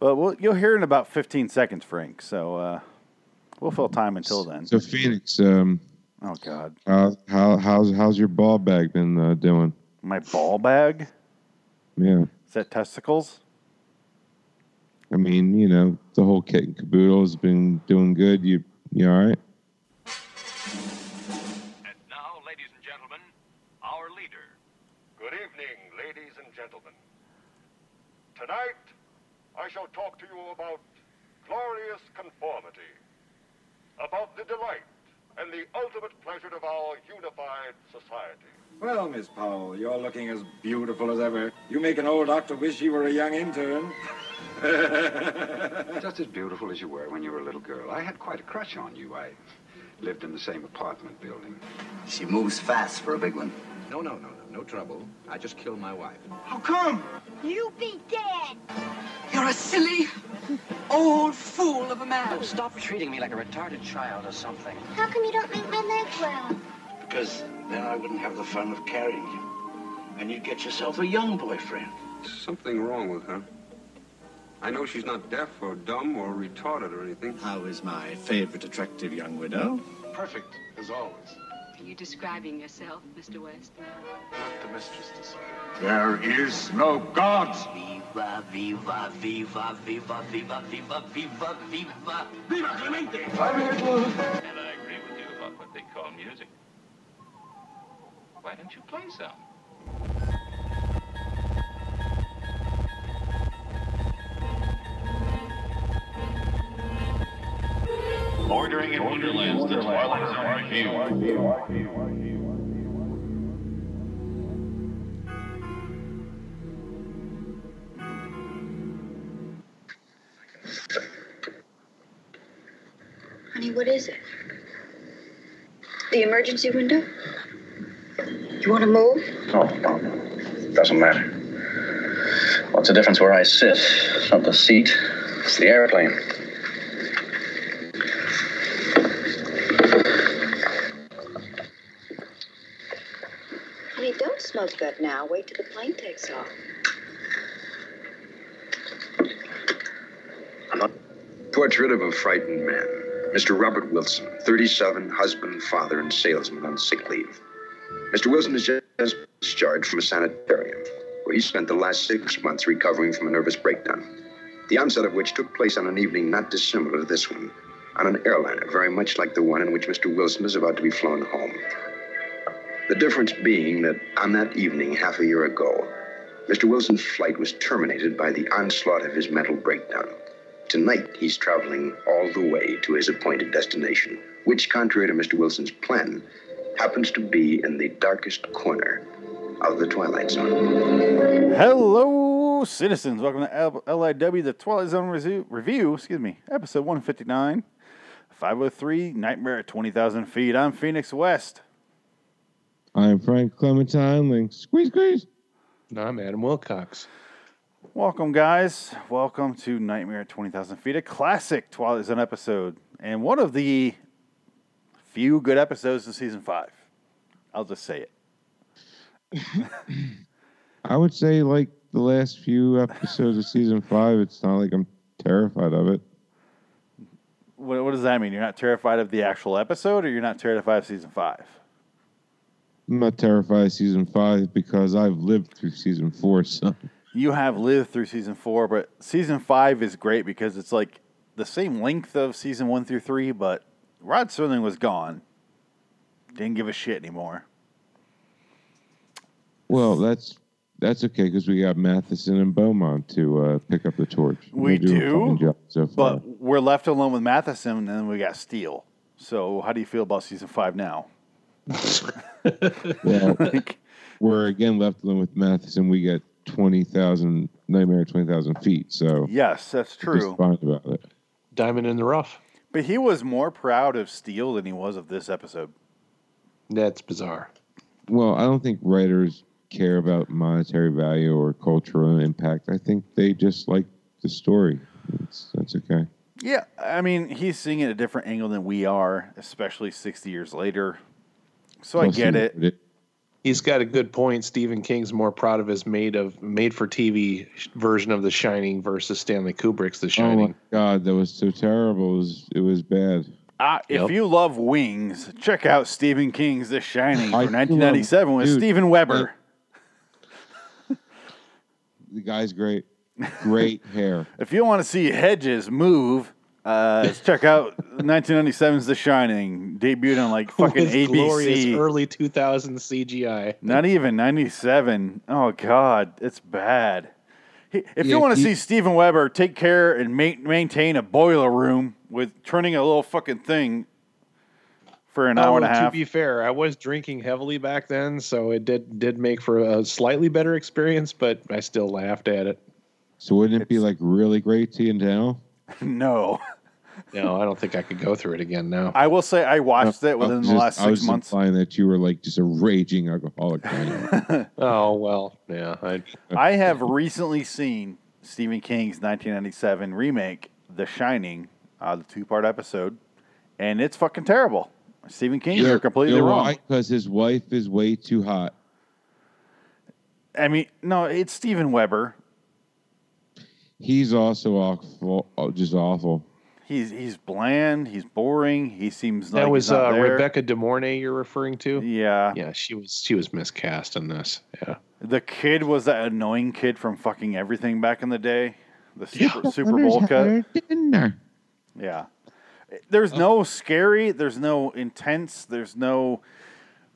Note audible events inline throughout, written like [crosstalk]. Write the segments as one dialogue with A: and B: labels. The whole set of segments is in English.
A: But we'll, you'll hear in about 15 seconds, Frank. So uh, we'll fill time until then.
B: So Phoenix, um,
A: Oh God,
B: how, how how's how's your ball bag been uh, doing?
A: my ball bag
B: Yeah,
A: is that testicles?
B: I mean, you know, the whole kit and caboodle has been doing good. You you all right?
C: Talk to you about glorious conformity, about the delight and the ultimate pleasure of our unified society.
D: Well, Miss Powell, you're looking as beautiful as ever. You make an old doctor wish he were a young intern. [laughs]
E: Just as beautiful as you were when you were a little girl. I had quite a crush on you. I lived in the same apartment building.
F: She moves fast for a big one.
G: No, no, no, no, no trouble. I just killed my wife.
F: How come?
H: You be dead.
I: You're a silly, old fool of a man.
J: Oh, stop treating me like a retarded child or something.
H: How come you don't make my leg well?
F: Because then I wouldn't have the fun of carrying you. And you'd get yourself a young boyfriend.
E: Something wrong with her. I know she's not deaf or dumb or retarded or anything.
D: How is my favorite attractive young widow?
C: Perfect, as always.
I: Are you describing yourself, Mr. West?
C: Let the mistress decide.
D: There is no God.
F: Viva, viva, viva, viva, viva, viva, viva, viva.
C: Viva Viva, Clemente!
K: And I agree with you about what they call music. Why don't you play some? Bordering in Wonderlands, the Twilight Zone Review.
H: Honey, what is it? The emergency window? You want to move?
F: No, no. Doesn't matter. What's the difference where I sit? It's not the seat, it's the airplane.
H: Smoke that now. Wait till the plane takes off.
E: Portrait of a frightened man. Mr. Robert Wilson, 37, husband, father, and salesman on sick leave. Mr. Wilson is just discharged from a sanitarium, where he spent the last six months recovering from a nervous breakdown. The onset of which took place on an evening not dissimilar to this one, on an airliner very much like the one in which Mr. Wilson is about to be flown home. The difference being that on that evening, half a year ago, Mr. Wilson's flight was terminated by the onslaught of his mental breakdown. Tonight, he's traveling all the way to his appointed destination, which, contrary to Mr. Wilson's plan, happens to be in the darkest corner of the Twilight Zone.
A: Hello, citizens. Welcome to LIW, the Twilight Zone Resu- Review, excuse me, episode 159, 503, Nightmare at 20,000 feet. I'm Phoenix West.
B: I'm Frank Clementine. Link. Squeeze, squeeze.
L: No, I'm Adam Wilcox.
A: Welcome, guys. Welcome to Nightmare at 20,000 feet, a classic Twilight Zone episode, and one of the few good episodes in season five. I'll just say it. [laughs]
B: I would say like the last few episodes of season five. It's not like I'm terrified of it.
A: What, what does that mean? You're not terrified of the actual episode, or you're not terrified of season five?
B: I'm not terrified of season five because I've lived through season four. So
A: You have lived through season four, but season five is great because it's like the same length of season one through three, but Rod Serling was gone. Didn't give a shit anymore.
B: well, that's that's okay because we got Matheson and Beaumont to uh, pick up the torch.
A: We do,
B: so.
A: But we're left alone with Matheson, and then we got Steel. So, how do you feel about season five now?
B: Well, [laughs]
A: Like,
B: we're again left alone with Matheson. We get twenty thousand Nightmare twenty thousand feet. So
A: yes, that's true.
B: fine about it.
L: Diamond in the rough.
A: But he was more proud of Steel than he was of this episode.
L: That's bizarre.
B: Well, I don't think writers care about monetary value or cultural impact. I think they just like the story. It's, that's okay.
A: Yeah, I mean, he's seeing it a different angle than we are, especially 60 years later. So I get
B: see,
A: it.
L: He's got a good point. Stephen King's more proud of his made of made for TV version of The Shining versus Stanley Kubrick's The
B: Oh
L: Shining.
B: my god, that was so terrible. It was it was bad.
A: Uh, if
L: Yep.
A: you love wings, check out Stephen King's The Shining
B: I
A: from
B: do love-
A: 1997 with
B: dude,
A: Steven Weber. [laughs]
B: The guy's great. Great [laughs] hair.
A: If you want to see Hedges move, uh, check out 1997's The Shining, debuted on like [laughs] fucking
L: With glorious
A: ABC.
L: early 2000 CGI.
A: Not even 97. Oh, God, it's bad. He, if you want to see Steven Weber take care and ma- maintain a boiler room with turning a little fucking thing for an hour
L: Oh,
A: and a half.
L: To be fair, I was drinking heavily back then, so it did did make for a slightly better experience, but I still laughed at it.
B: So wouldn't it be like really great to you now? [laughs]
A: no.
L: No, I don't think I could go through it again now.
A: I will say I watched it within
B: was
A: the
B: just-
A: last
B: I
A: six
B: was
A: months.
B: implying that you were like just a raging alcoholic. [laughs]
L: Oh well, yeah. I, [laughs]
A: I have recently seen Stephen King's 1997 remake, The Shining, uh, the two part episode, and it's fucking terrible. Stephen King, you're completely wrong.
B: Because his wife is way too hot.
A: I mean, no, it's Steven Weber.
B: He's also awful, just awful.
A: He's he's bland. He's boring. He seems like
L: that
A: he's
L: was
A: not
L: uh,
A: there.
L: Rebecca De Mornay you're referring to.
A: Yeah,
L: Yeah, she was she was miscast in this. Yeah.
A: the kid was that annoying kid from fucking everything back in the day. The Super, Super Bowl cut. Yeah. There's no scary. There's no intense. There's no.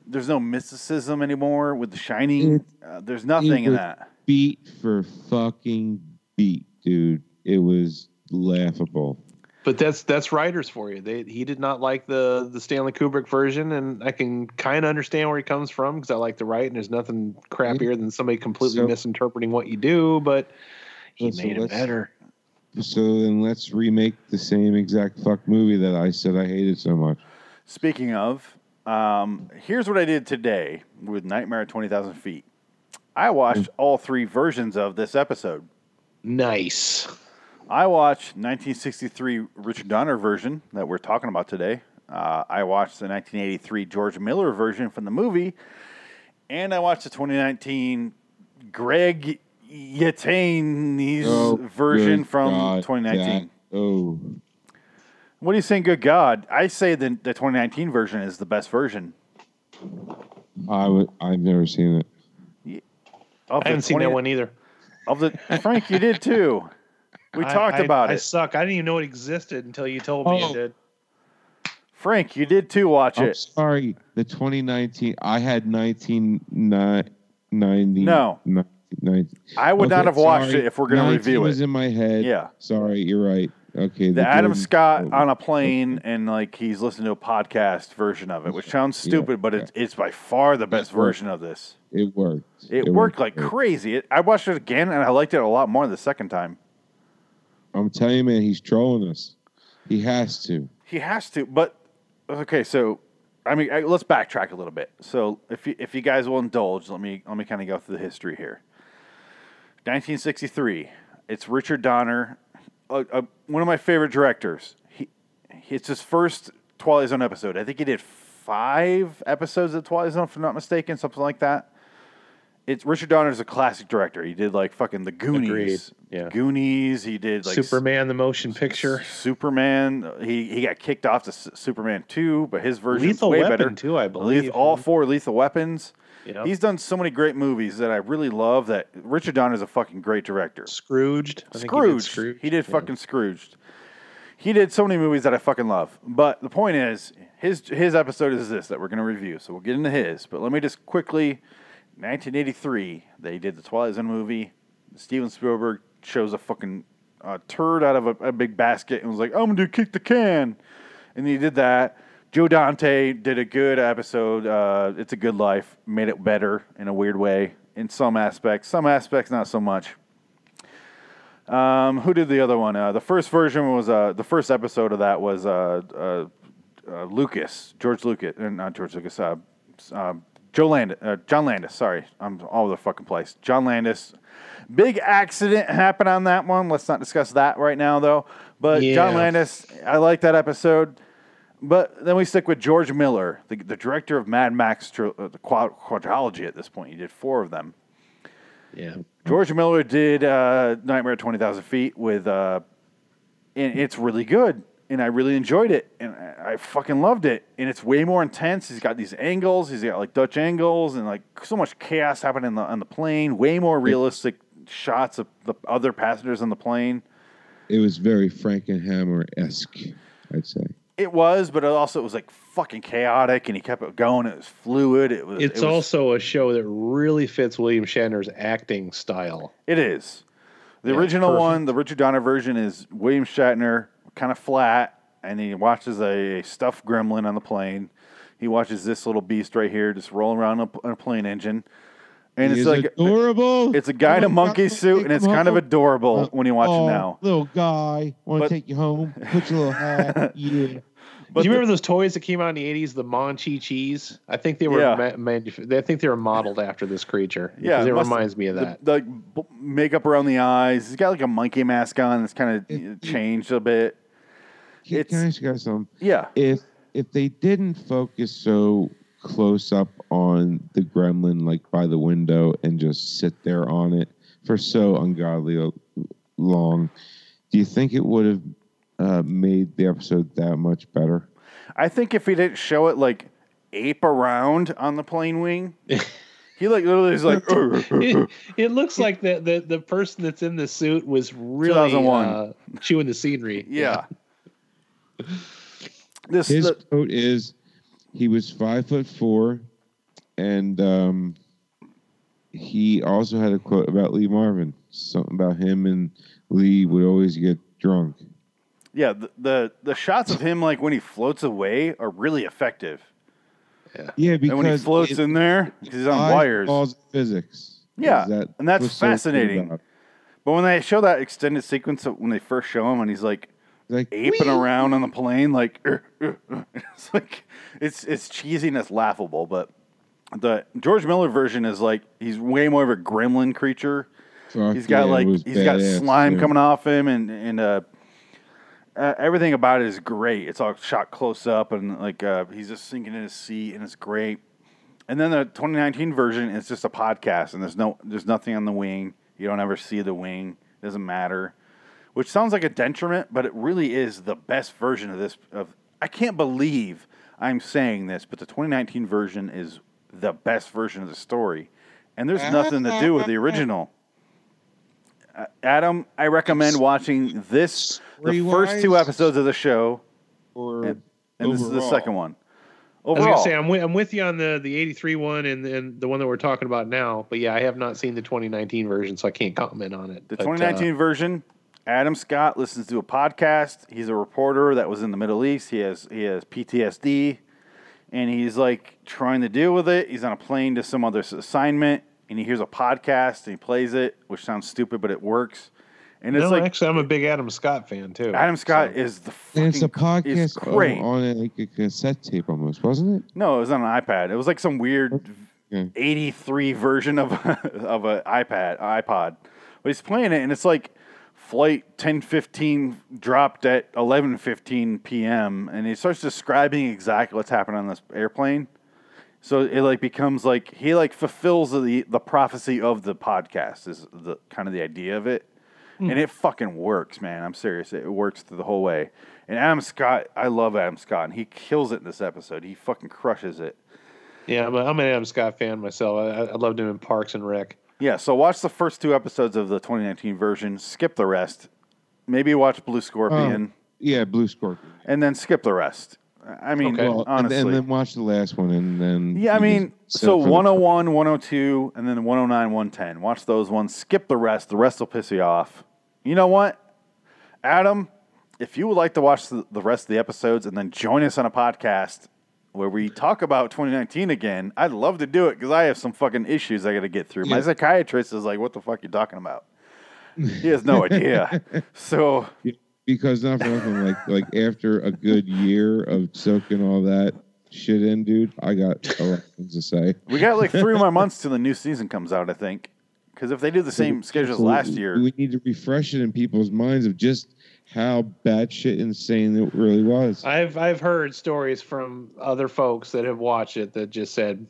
A: There's no mysticism anymore with The Shining. Uh, there's nothing in that.
B: Beat for fucking beat, dude. It was laughable.
L: But that's that's writers for you. They he did not like the the Stanley Kubrick version, and I can kind of understand where he comes from because I like to write, and there's nothing crappier than somebody completely
B: So-
L: misinterpreting what you do. But he
B: So
L: made it better.
B: So then let's remake the same exact fuck movie that I said I hated so much.
A: Speaking of, um, here's what I did today with Nightmare at 20,000 Feet. I watched all three versions of this episode.
L: Nice.
A: I watched 1963 Richard Donner version that we're talking about today. Uh, I watched the 1983 George Miller version from the movie, and I watched the 2019 Greg Yaitanes
B: Oh,
A: version from
B: God,
A: 2019.
B: that- oh,
A: What are you saying? Good God! I say the the 2019 version is the best version.
B: I would. I've never seen it.
A: Of
L: I haven't seen that one either.
A: Of the Frank, you did too. [laughs] We
L: I-
A: talked
L: I-
A: about
L: I
A: it.
L: I suck. I didn't even know it existed until you told me
B: Oh.
L: it did.
A: Frank, you did too. Watch
B: I'm
A: it.
B: sorry. The 2019. I had 1990.
A: No.
B: 1990.
A: I would not
B: Okay,
A: have watched
B: sorry.
A: it if we're going to review
B: was
A: it.
B: Was in my head.
A: Yeah.
B: Sorry, you're right. Okay.
A: The Adam
B: Jordan-
A: Scott oh, on a plane and like he's listening to a podcast version of it, which sounds
B: Yeah,
A: stupid, but it's it's by far the best version of this.
B: It worked.
A: It, worked like crazy. It, I watched it again and I liked it a lot more the second time.
B: I'm telling you, man, he's trolling us. He has to.
A: He has to, but okay. So, I mean, let's backtrack a little bit. So, if you, if you guys will indulge, let me let me kind of go through the history here. 1963. It's Richard Donner, uh, uh, one of my favorite directors. He, it's his first Twilight Zone episode. I think he did five episodes of Twilight Zone, if I'm not mistaken, something like that. It's Richard Donner is a classic director. He did like fucking the Goonies.
L: Yeah.
A: Goonies. He did like
L: Superman the motion picture.
A: Superman. He he got kicked off to S- Superman two, but his version
L: Lethal
A: way
L: Weapon,
A: better
L: too, I believe.
A: all four Lethal Weapons.
L: Yep.
A: He's done so many great movies that I really love. That Richard Donner is a fucking great director.
L: Scrooged. I think he did
A: Scrooged.
L: Scrooged.
A: He did
L: Yeah.
A: fucking Scrooged. He did so many movies that I fucking love. But the point is, his his episode is this that we're gonna review. So we'll get into his. But let me just quickly, 1983, they did the Twilight Zone movie. Steven Spielberg shows a fucking uh, turd out of a, a big basket and was like, "I'm gonna do kick the can," and he did that. Joe Dante did a good episode. Uh, it's a good life. Made it better in a weird way in some aspects. Some aspects not so much. Um, who did the other one? Uh, the first version was uh, the first episode of that was uh, uh, Lucas, George Lucas, not George Lucas. Uh, uh, Joe Landis, uh, John Landis. Sorry, I'm all over the fucking place. John Landis. Big accident happened on that one. Let's not discuss that right now, though. But John Landis, I like that episode. But then we stick with George Miller, the, the director of Mad Max, uh, the quad- quadrilogy at this point. He did four of them.
L: Yeah.
A: George Miller did uh, Nightmare at 20,000 Feet with, uh, and it's really good. And I really enjoyed it. And I I fucking loved it. And it's way more intense. He's got these angles. He's got like Dutch angles and like so much chaos happening on the, on the plane. Way more realistic shots of the other passengers on the plane.
B: It was very Frankenheimer esque, I'd say.
A: It was, but it also it was like fucking chaotic, and he kept it going. It was fluid. It was.
L: It's
A: it was,
L: also a show that really fits William Shatner's acting style.
A: It is. The
L: Yeah,
A: original
L: perfect.
A: one, the Richard Donner version, is William Shatner, kind of flat, and he watches a stuffed gremlin on the plane. He watches this little beast right here just rolling around on a, a plane engine. And
B: He
A: it's like
B: adorable.
A: It's a guy in a monkey suit, and it's
B: him
A: kind of
B: home.
A: adorable uh, when you watch
B: oh,
A: it now.
B: Little guy, want to take you home? Put your little hat. [laughs] yeah.
A: But
L: Do you
A: the-
L: remember those toys that came out in the '80s, the Monchhichis? I think they were.
A: Yeah.
L: Ma- manuf- I think they were modeled after this creature.
A: Yeah,
L: it
A: must-
L: reminds me of that.
A: The, like, makeup around the eyes. He's got like a monkey mask on. It's kind of changed a bit.
B: Can,
A: It's-
B: can I ask you guys something?
A: Yeah.
B: If if they didn't focus so close up on the gremlin, like by the window, and just sit there on it for so ungodly long, do you think it would have uh, made the episode that much better?
A: I think if he didn't show it like ape around on the plane wing, [laughs] he like literally is like. [laughs]
L: it, [laughs] it looks like the, the the person that's in the suit was really uh, chewing the scenery.
A: yeah. [laughs] This
B: His
A: the-
B: quote is, "He was five foot four, and um, he also had a quote about Lee Marvin. Something about him and Lee would always get drunk.
A: yeah the, the the shots of him like when he floats away are really effective.
B: Yeah, yeah because
A: and when he floats
B: it-
A: in there, 'cause he's on wires.
B: laws of physics.
A: Yeah,
B: that
A: and that's
B: what's so cool
A: fascinating. But when they show that extended sequence of when they first show him and he's like
B: Like
A: aping around on the plane, like [laughs] it's like it's it's cheesy and it's laughable. But the George Miller version is like he's way more of a gremlin creature.
B: Fuck
A: he's got
B: yeah,
A: like he's got slime coming off him and and uh, uh, everything about it is great. It's all shot close up and like uh, he's just sinking in his seat and it's great. And then the 2019 version is just a podcast and there's no there's nothing on the wing. You don't ever see the wing. It doesn't matter. Which sounds like a detriment, but it really is the best version of this of I can't believe I'm saying this, but the 2019 version is the best version of the story. And there's nothing to do with the [laughs] original. Uh, Adam, I recommend watching this the first two episodes of the show
B: Or
A: and, and this is the second one.
L: I was
A: Overall,
L: gonna say I'm with, I'm with you on the the '83 one and and the one that we're talking about now. But yeah, I have not seen the 2019 version, so I can't comment on it.
A: The
L: But, uh,
A: 2019 version, Adam Scott listens to a podcast. He's a reporter that was in the Middle East. He has he has PTSD, and he's like trying to deal with it. He's on a plane to some other assignment, and he hears a podcast and he plays it, which sounds stupid, but it works. And it's
L: no,
A: like
L: actually, I'm a big Adam Scott fan too.
A: Adam Scott is the
B: And it's a
A: fucking is
B: podcast
A: great.
B: on, on a, like a cassette tape almost, wasn't it?
A: No, it was on an iPad. It was like some weird
B: Okay.
A: 83 version of [laughs] of an iPad iPod. But he's playing it and it's like flight 1015 dropped at 11:15 p.m. and he starts describing exactly what's happening on this airplane. So it like becomes like he like fulfills the the prophecy of the podcast is the kind of the idea of it. Hmm. And it fucking works, man. I'm serious. It works through the whole way. And Adam Scott, I love Adam Scott, and he kills it in this episode. He fucking crushes it.
L: Yeah, I'm, a, I'm an Adam Scott fan myself. I, I loved him in Parks and Rec.
A: Yeah, so watch the first two episodes of the 2019 version, skip the rest. Maybe watch Blue Scorpion, oh,
B: Yeah, Blue Scorpion.
A: and then skip the rest. I mean,
B: Well, and,
A: honestly.
B: and then watch the last one, and then
A: yeah, I mean, so
B: set for the-
A: 101, 102, and then 109, 110. Watch those ones. Skip the rest. The rest will piss you off. You know what? Adam, if you would like to watch the, the rest of the episodes and then join us on a podcast where we talk about 2019 again, I'd love to do it because I have some fucking issues I got to get through. My psychiatrist is like, what the fuck you talking about? [laughs] He has no idea. So,
B: because not for nothing, like like after a good year of soaking all that shit in, dude, I got a lot of things to say.
A: we got like three more [laughs] months till the new season comes out, I think. Because if they do the same schedule as
B: So
A: last year,
B: we need to refresh it in people's minds of just how batshit insane it really was.
L: I've I've heard stories from other folks that have watched it that just said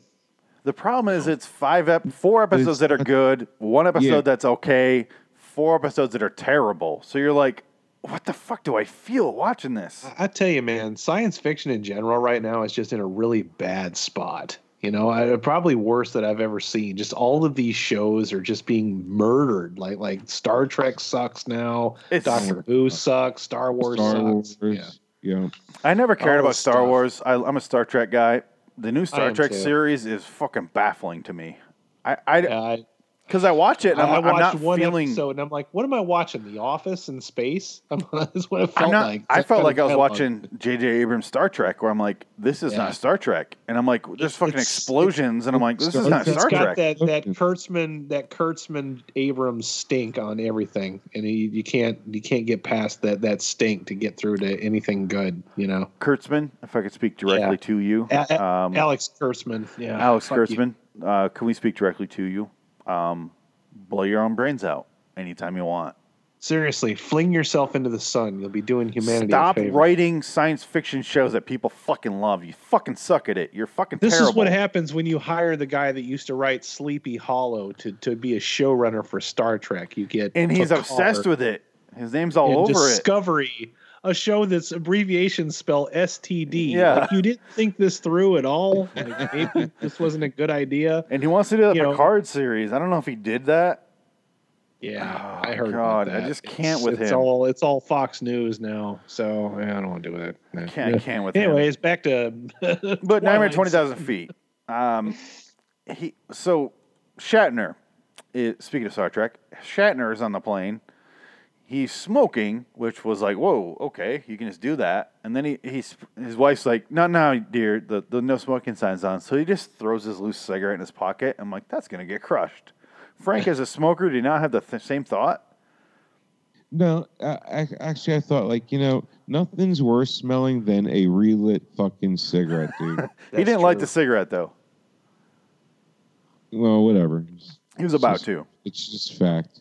A: the problem is it's five, ep- four episodes that are good, one episode
B: Yeah.
A: that's okay, four episodes that are terrible. So you're like, what the fuck do I feel watching this?
L: I tell you, man, science fiction in general right now is just in a really bad spot. You know, I, probably worse that I've ever seen. Just all of these shows are just being murdered. Like like Star Trek sucks now.
A: It's-
L: Doctor Who sucks. Star Wars
B: Star
L: sucks.
B: Wars, yeah.
A: I never cared
L: All
A: about Star
L: stuff.
A: Wars. I, I'm a Star Trek guy. The new Star Trek
L: too.
A: series is fucking baffling to me. I, I,
L: I,
A: because I watch it and
L: I,
A: I'm,
L: I
A: I'm not
L: one
A: feeling.
L: episode and I'm like, what am I watching? The Office in space? [laughs] I'm, that's what it felt
A: not.
L: like.
A: I felt like I was watching J.J. Abrams Star Trek, where I'm like, this is
L: Yeah.
A: not Star Trek, and I'm like, there's fucking
L: it's-
A: explosions, and I'm like, this is
B: Star
A: not
L: It's
A: Star
L: got
A: Trek.
L: that that Kurtzman that Kurtzman Abrams stink on everything, and you, you can't you can't get past that that stink to get through to anything good. You know,
A: Kurtzman, if I could speak directly
L: Yeah.
A: to you,
L: A-
A: um,
L: Alex Kurtzman. Yeah,
A: Alex. Kurtzman, uh, can we speak directly to you? Um, blow your own brains out anytime you want.
L: Seriously, fling yourself into the sun. You'll be doing humanity
A: Stop writing science fiction shows that people fucking love. You fucking suck at it. You're fucking
L: This
A: terrible.
L: is what happens when you hire the guy that used to write Sleepy Hollow to, to be a showrunner for Star Trek. You get
A: and he's obsessed with it. His name's all over it.
L: Discovery, a show that's abbreviations spell STD.
A: Yeah.
L: Like you didn't think this through at all. Like maybe [laughs] this wasn't a good idea.
A: And he wants to do the
L: You know-
A: Picard series. I don't know if he did that.
L: Yeah,
A: Oh,
L: I heard.
A: God, I just can't
L: It's-
A: with
L: it's
A: him.
L: all it's all Fox News now, so yeah, I don't want to do it.
A: I can't, can't with him.
L: Anyways, back to [laughs]
A: But Nightmare
L: Twilight.
A: Twenty Thousand Feet. Um, he so Shatner. Is, speaking of Star Trek, Shatner is on the plane. He's smoking, which was like, whoa, okay, you can just do that. And then he he's his wife's like, no, no, dear, the the no smoking sign's on. So he just throws his loose cigarette in his pocket. I'm like, that's gonna get crushed. Frank, as a smoker, do you not have the th- same thought?
B: No, I, I, actually, I thought like you know nothing's worse smelling than a relit fucking cigarette, dude. [laughs]
A: he didn't like the cigarette though.
B: well, whatever.
A: He was about
B: just-
A: to.
B: It's just fact.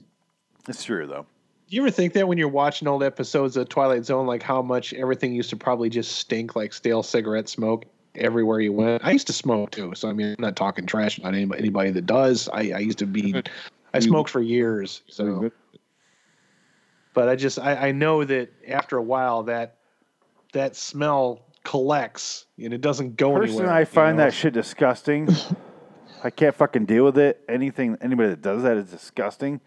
A: It's true though.
L: Do you ever think that when you're watching old episodes of Twilight Zone, like how much everything used to probably just stink like stale cigarette smoke everywhere you went? I used to smoke too, so I mean, I'm not talking trash about anybody, anybody that does. I, I used to be, [laughs] I smoked for years, so. But I just, I, I know that after a while that that smell collects and it doesn't go
A: Personally,
L: anywhere.
A: I find
L: know?
A: that shit disgusting. [laughs] I can't fucking deal with it. Anything, anybody that does that is disgusting.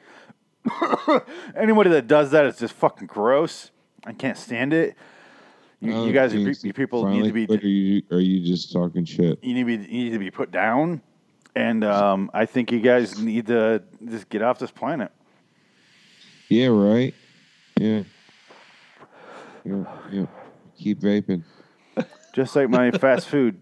A: [laughs] anybody that does that is just fucking gross. I can't stand it. You,
B: Oh,
A: you guys, are,
B: geez,
A: you people need to be,
B: or you are you just talking shit?
A: you need to be, you need to be put down. And um, I think you guys need to just get off this planet.
B: Yeah, right. Yeah. Yeah, yeah. Keep vaping
A: Just like my fast food.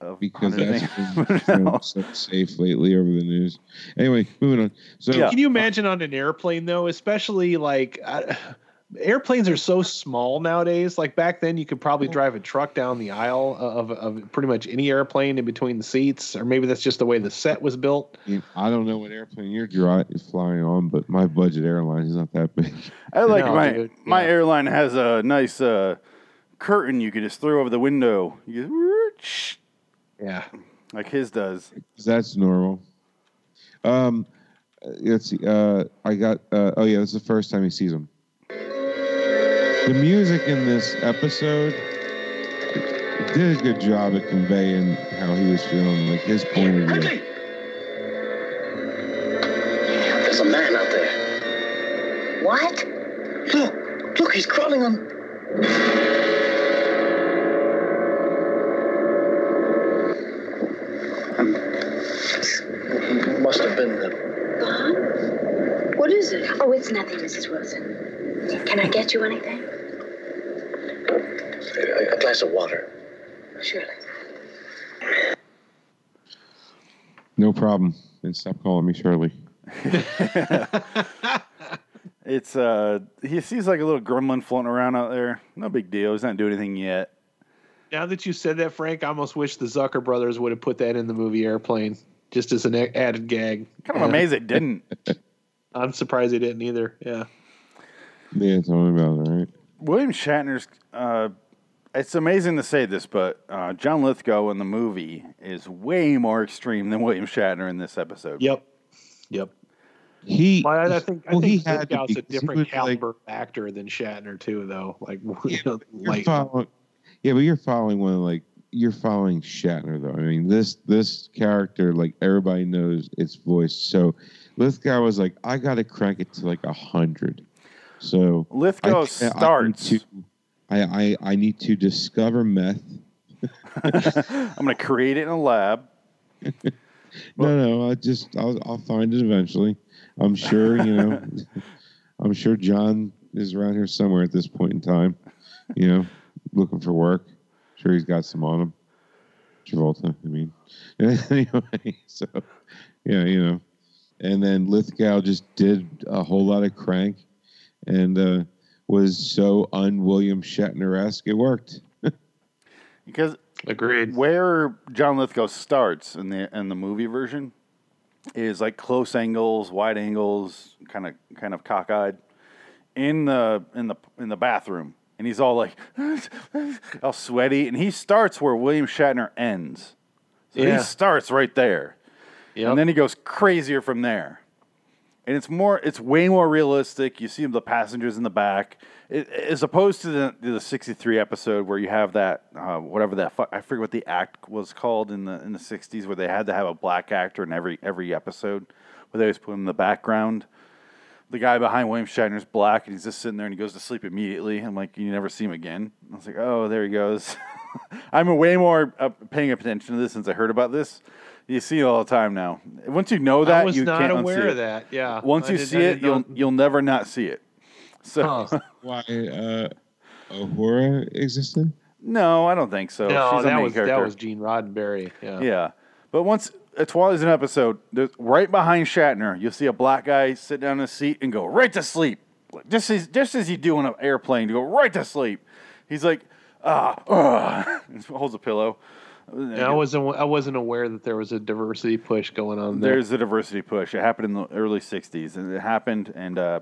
A: Of
B: because that's been [laughs] so safe lately over the news. Anyway, moving on. So
L: Can you imagine on an airplane though, especially like uh, [sighs] airplanes are so small nowadays. Like back then, you could probably drive a truck down the aisle of, of pretty much any airplane in between the seats, or maybe that's just the way the set was built.
B: I, mean, I don't know what airplane you're dri- flying on, but my budget airline is not that big. [laughs]
A: I like
L: No,
A: my
L: dude,
A: my
L: yeah.
A: airline has a nice uh, curtain you can just throw over the window. You just, [laughs]
L: Yeah.
A: like his does.
B: That's normal. Um, let's see. Uh, I got. Uh, oh yeah, this is the first time he sees him. The music in this episode did a good job at conveying how he was feeling, like his point of view.
F: There's a man out there.
H: What?
F: Look, look, he's crawling on. Must have been the.
H: Bob? What is it? Oh, it's. Wilson. Can I get you anything?
F: A, a glass of water.
H: Surely.
B: No problem. And stop calling me Shirley. [laughs]
A: It's uh he sees like a little gremlin floating around out there. No big deal. He's not doing anything yet.
L: Now that you said that, Frank, I almost wish the Zucker brothers would have put that in the movie Airplane. just as an added gag.
A: Kind of amazed it didn't. [laughs]
L: I'm surprised he didn't either. Yeah.
B: Yeah, tell me about it, right?
A: William Shatner's. Uh, it's amazing to say this, but uh, John Lithgow in the movie is way more extreme than William Shatner in this episode.
L: Yep. Yep.
B: He,
L: Well, I, I think I
B: well, he
L: think
B: had to
L: Lithgow's
B: be,
L: a
B: 'cause
L: different
B: was, like-
L: caliber actor than Shatner too, though. Like, [laughs] you know, like
B: yeah, but you're following one of, like you're following Shatner though. I mean, this this character, like everybody knows its voice. So Lithgow was like, I got to crank it to like a hundred. So
A: Lithgow
B: I-
A: starts.
B: I, I I need to discover meth. [laughs]
A: I'm going to create it in a lab. [laughs]
B: No, no, I just I'll I'll find it eventually. I'm sure you know. [laughs] I'm sure John is around here somewhere at this point in time. You know, looking for work. Sure, he's got some on him. Travolta, I mean. anyway, so yeah, you know, and then Lithgow just did a whole lot of crank, and uh, was so un William Shatner esque. It worked. [laughs]
A: Because
L: agreed.
A: Where John Lithgow starts in the in the movie version is like close angles, wide angles, kind of kind of cockeyed in the in the in the bathroom, and he's all like [laughs] all sweaty, and he starts where William Shatner ends. So
L: Yeah.
A: he starts right there,
L: Yep.
A: and then he goes crazier from there. And it's more, it's way more realistic. You see the passengers in the back, it, as opposed to the the '63 episode where you have that uh, whatever that I forget what the act was called in the in the '60s where they had to have a black actor in every every episode, where they always put him in the background. The guy behind William Shatner's black, and he's just sitting there, and he goes to sleep immediately. I'm like, you never see him again. I was like, oh, there he goes. [laughs] I'm way more uh, paying attention to this since I heard about this. You see it all the time now. Once you know that,
L: I was
A: you
L: not
A: can't
L: aware
A: unsee
L: of
A: it.
L: that. Yeah.
A: Once
L: I
A: you
L: did-
A: see it,
L: did
A: you'll
L: not-
A: you'll never not see it. [laughs] So [laughs]
B: Why uh, Uhura existed?
A: no, I don't think so.
L: no,
A: She's a
L: that
A: main
L: was
A: character.
L: that was Gene Roddenberry. Yeah.
A: Yeah. But once a Twilight Zone episode, right behind Shatner, you'll see a black guy sit down in a seat and go right to sleep. Just as, just as you do on an airplane, to go right to sleep. He's like, ah, ah, and [laughs] holds a pillow.
L: And I wasn't I wasn't aware that there was a diversity push going on there.
A: There's a diversity push. It happened in the early '60s, and it happened, and uh,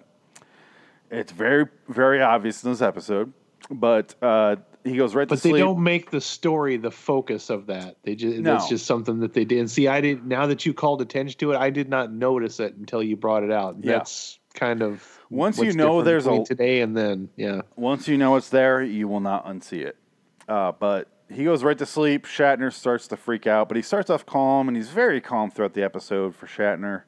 A: it's very, very obvious in this episode. But uh, he goes right
L: but they
A: sleep.
L: don't make the story the focus of that. They just that's
A: No.
L: just something that they did. And see, I didn't. Now that you called attention to it, I did not notice it until you brought it out.
A: Yeah.
L: That's kind of
A: Once you know there's a-
L: today and then. Yeah.
A: Once you know it's there, you will not unsee it. Uh, but he goes right to sleep. Shatner starts to freak out, but he starts off calm, and he's very calm throughout the episode for Shatner.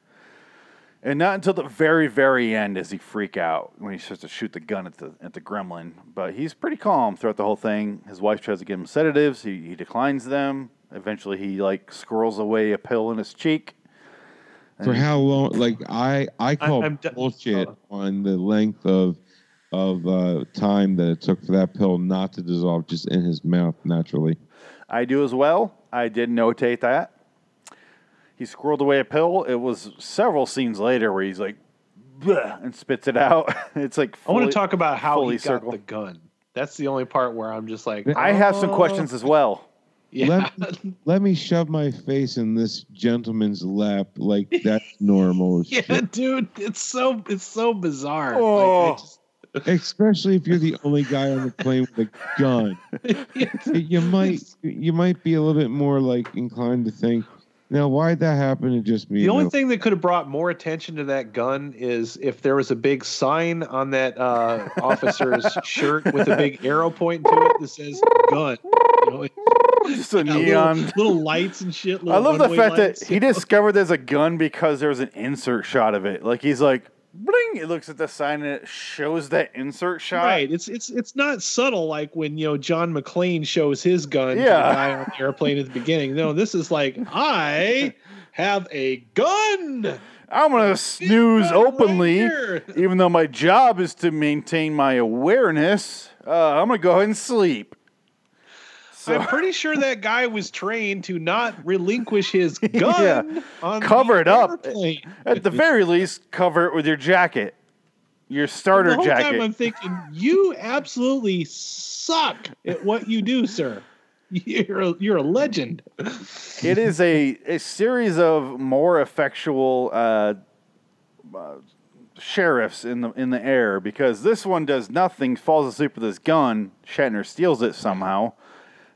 A: And not until the very, very end does he freak out when he starts to shoot the gun at the at the gremlin. But he's pretty calm throughout the whole thing. His wife tries to give him sedatives. He, he declines them. Eventually, he like squirrels away a pill in his cheek.
B: For how long? Like I, I call
L: I'm d-
B: bullshit oh. on the length of of uh, time that it took for that pill not to dissolve just in his mouth naturally.
A: I do as well. I did notate that. He squirreled away a pill. It was several scenes later where he's like, "Bleh," and spits it out. [laughs] it's like
L: I want to talk about how
A: fully
L: he got the gun. That's the only part where I'm just like,
A: I have some
L: oh,
A: questions as well.
L: Yeah.
B: Let, [laughs] let me shove my face in this gentleman's lap like that's normal. [laughs]
L: Yeah,
B: shit.
L: dude, it's so it's so bizarre. Like,
A: Oh.
L: I just-
B: Especially if you're the only guy on the plane with a gun. [laughs] you might you might be a little bit more like inclined to think, now why'd that happen to just me?
L: The only
B: No.
L: thing that could have brought more attention to that gun is if there was a big sign on that uh, officer's [laughs] shirt with a big arrow pointing to it that says "gun." You know,
A: Just a
L: got little-
A: neon.
L: little, lights and shit.
A: I love the fact
L: lights.
A: that he discovered there's a gun because there was an insert shot of it. Like he's like, bling. It looks at the sign and it shows that insert shot.
L: Right. It's it's it's not subtle like when you know John McClane shows his gun to the guy on the airplane at the beginning. No, this is like I have a gun.
A: I'm gonna snooze openly,
L: here.
A: even though my job is to maintain my awareness. Uh, I'm gonna go ahead and sleep. So
L: I'm pretty sure that guy was trained to not relinquish his [laughs] gun. on
A: cover it up.
L: airplane.
A: At the very least, cover it with your jacket, your starter
L: the whole
A: jacket.
L: time I'm thinking, you absolutely suck at what you do, sir. You're a, you're a legend.
A: it is a, a series of more effectual uh, uh, sheriffs in the in the air because this one does nothing, falls asleep with his gun. Shatner steals it somehow,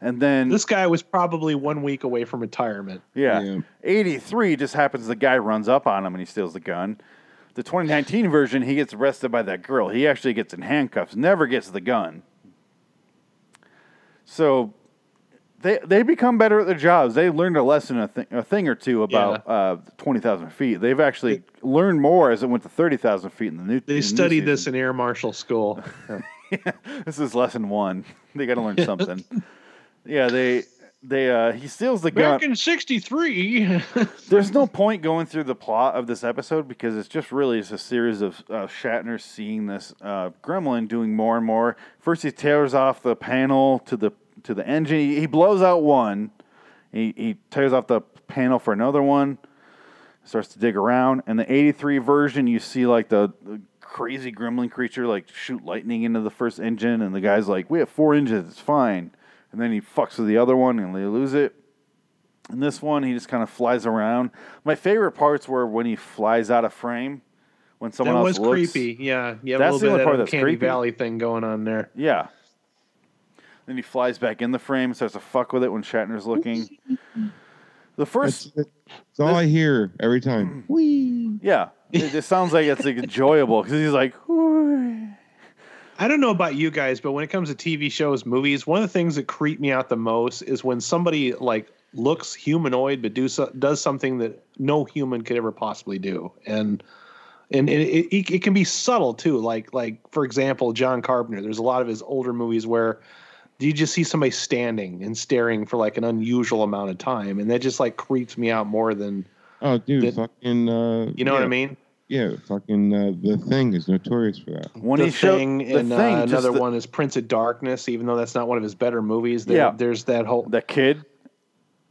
A: and then
L: This guy was probably one week away from retirement.
A: yeah,
B: Yeah.
A: eighty three just happens. The guy runs up on him and he steals the gun. The 2019 [sighs] version, he gets arrested by that girl. He actually gets in handcuffs, never gets the gun. So they they become better at their jobs. They learned a lesson, a, th- a thing or two about uh, 20,000 feet. They've actually learned more as it went to 30,000 feet in the new.
L: They studied this in air marshal school. [laughs]
A: yeah, this is lesson one. They got to learn [laughs] something. Yeah, they they uh, he steals the gun.
L: Back in '63. [laughs]
A: There's no point going through the plot of this episode because it's just really it's a series of uh, Shatner seeing this uh, gremlin doing more and more. First, he tears off the panel to the to the engine. He, he blows out one. He he tears off the panel for another one. Starts to dig around. And the '83 version, you see like the, the crazy gremlin creature like shoot lightning into the first engine, and the guy's like, "We have four engines, it's fine." And then he fucks with the other one, and they lose it. And this one, he just kind of flies around. My favorite parts were when he flies out of frame, when someone
L: that
A: else
L: was
A: looks.
L: creepy. Yeah, yeah.
A: That's
L: a
A: the
L: little
A: only
L: bit
A: part
L: of that
A: that's
L: Candy
A: creepy.
L: Valley thing going on there.
A: Yeah. Then he flies back in the frame, starts to fuck with it when Shatner's looking. The first,
B: That's all I hear every time. Whee! [clears throat]
A: yeah, it just sounds like it's like [laughs] enjoyable because he's like, "Whoo."
L: I don't know about you guys, but when it comes to TV shows, movies, one of the things that creep me out the most is when somebody like looks humanoid but do so, does something that no human could ever possibly do, and and it, it, it can be subtle too. Like like for example, John Carpenter. There's a lot of his older movies where you just see somebody standing and staring for like an unusual amount of time, and that just like creeps me out more than
B: Oh, dude,
L: Did-
B: fucking. Uh,
L: you know what I mean.
B: Yeah, fucking. Uh, the thing is notorious for that.
A: One
L: the
A: he showed
L: thing
A: the
L: and
A: thing,
L: uh, another
A: the-
L: one is Prince of Darkness, even though that's not one of his better movies. There,
A: Yeah.
L: there's that whole
A: the kid.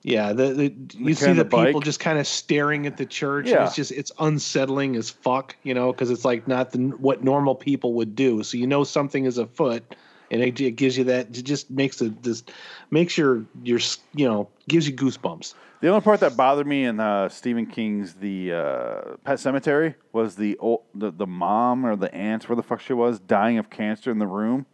L: yeah. The, the you see the,
A: the
L: people
A: bike.
L: just kind of staring at the church.
A: Yeah.
L: and it's just it's unsettling as fuck, you know, because it's like not the what normal people would do. So you know something is afoot, and it, it gives you that. It just makes it just makes your your you know gives you goosebumps.
A: The only part that bothered me in uh, Stephen King's The uh, Pet Sematary was the, old, the the mom or the aunt, where the fuck she was, dying of cancer in the room.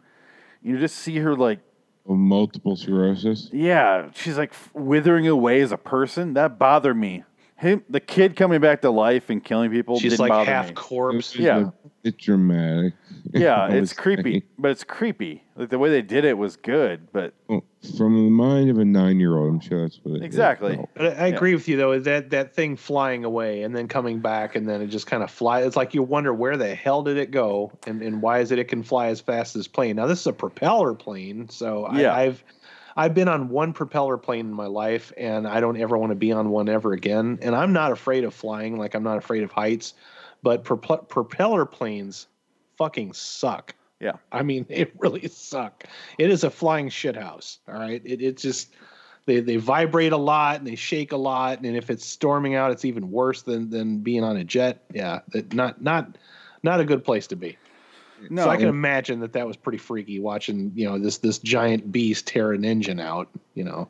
A: You just see her like,
B: Multiple sclerosis.
A: yeah, she's like withering away as a person. That bothered me. Him, the kid coming back to life and killing people
L: She's
A: didn't
L: like
A: bother
L: half
A: me.
L: corpse.
A: Yeah.
B: It's dramatic. [laughs]
A: Yeah,
B: I
A: it's creepy,
B: say.
A: but it's creepy. Like the way they did it was good, but
B: Well, from the mind of a nine-year-old, I'm sure that's what it is.
A: exactly.
B: Oh,
L: But I I agree with you though that that thing flying away and then coming back and then it just kind of fly. It's like you wonder where the hell did it go and, and why is it it can fly as fast as plane? Now this is a propeller plane, so
A: Yeah.
L: I, I've I've been on one propeller plane in my life and I don't ever want to be on one ever again. And I'm not afraid of flying, like I'm not afraid of heights, but prope- propeller planes fucking suck.
A: Yeah.
L: I mean, [laughs] it really suck. It is a flying shithouse. All right. It, it just they they vibrate a lot and they shake a lot, and if it's storming out, it's even worse than than being on a jet. Yeah, that not not not a good place to be.
A: No,
L: so I can imagine that that was pretty freaky watching you know this this giant beast tear an engine out. You know.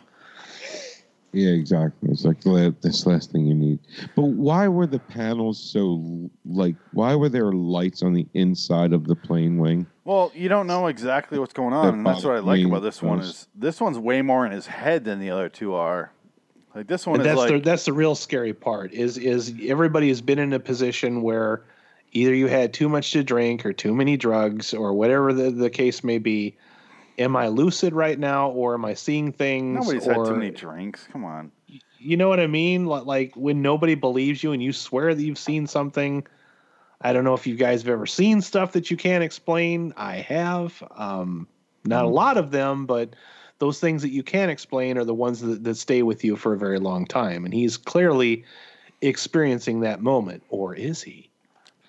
B: Yeah, exactly. It's like the this last thing you need. But why were the panels so like? Why were there lights on the inside of the plane wing?
A: Well, you don't know exactly what's going on,
B: That
A: and that's what I like about this one is this one's way more in his head than the other two are. Like this one
L: And
A: is
L: that's
A: like
L: the that's the real scary part. Is is everybody has been in a position where either you had too much to drink or too many drugs or whatever the, the case may be. Am I lucid right now, or am I seeing things?
A: nobody's
L: or,
A: had too many drinks. Come on.
L: You know what I mean? Like when nobody believes you and you swear that you've seen something. I don't know if you guys have ever seen stuff that you can't explain. I have. Um, not a lot of them, but those things that you can't explain are the ones that, that stay with you for a very long time. And he's clearly experiencing that moment, or is he?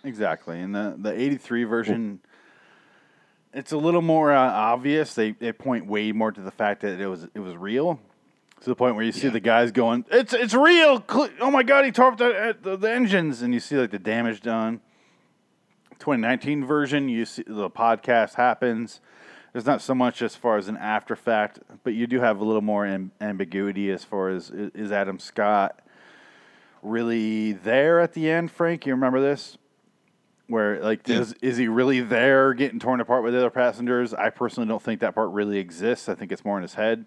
A: Exactly. And the the 83 version it's a little more uh, obvious. They they point way more to the fact that it was it was real. To the point where you see the guys going, "It's it's real! Oh my god, he tore up the, uh, the the engines!" And you see like the damage done. 2019 version, you see the podcast happens. there's not so much as far as an after fact, but you do have a little more am- ambiguity as far as is Adam Scott really there at the end, Frank? You remember this? Where like is is he really there getting torn apart with the other passengers? I personally don't think that part really exists. I think it's more in his head.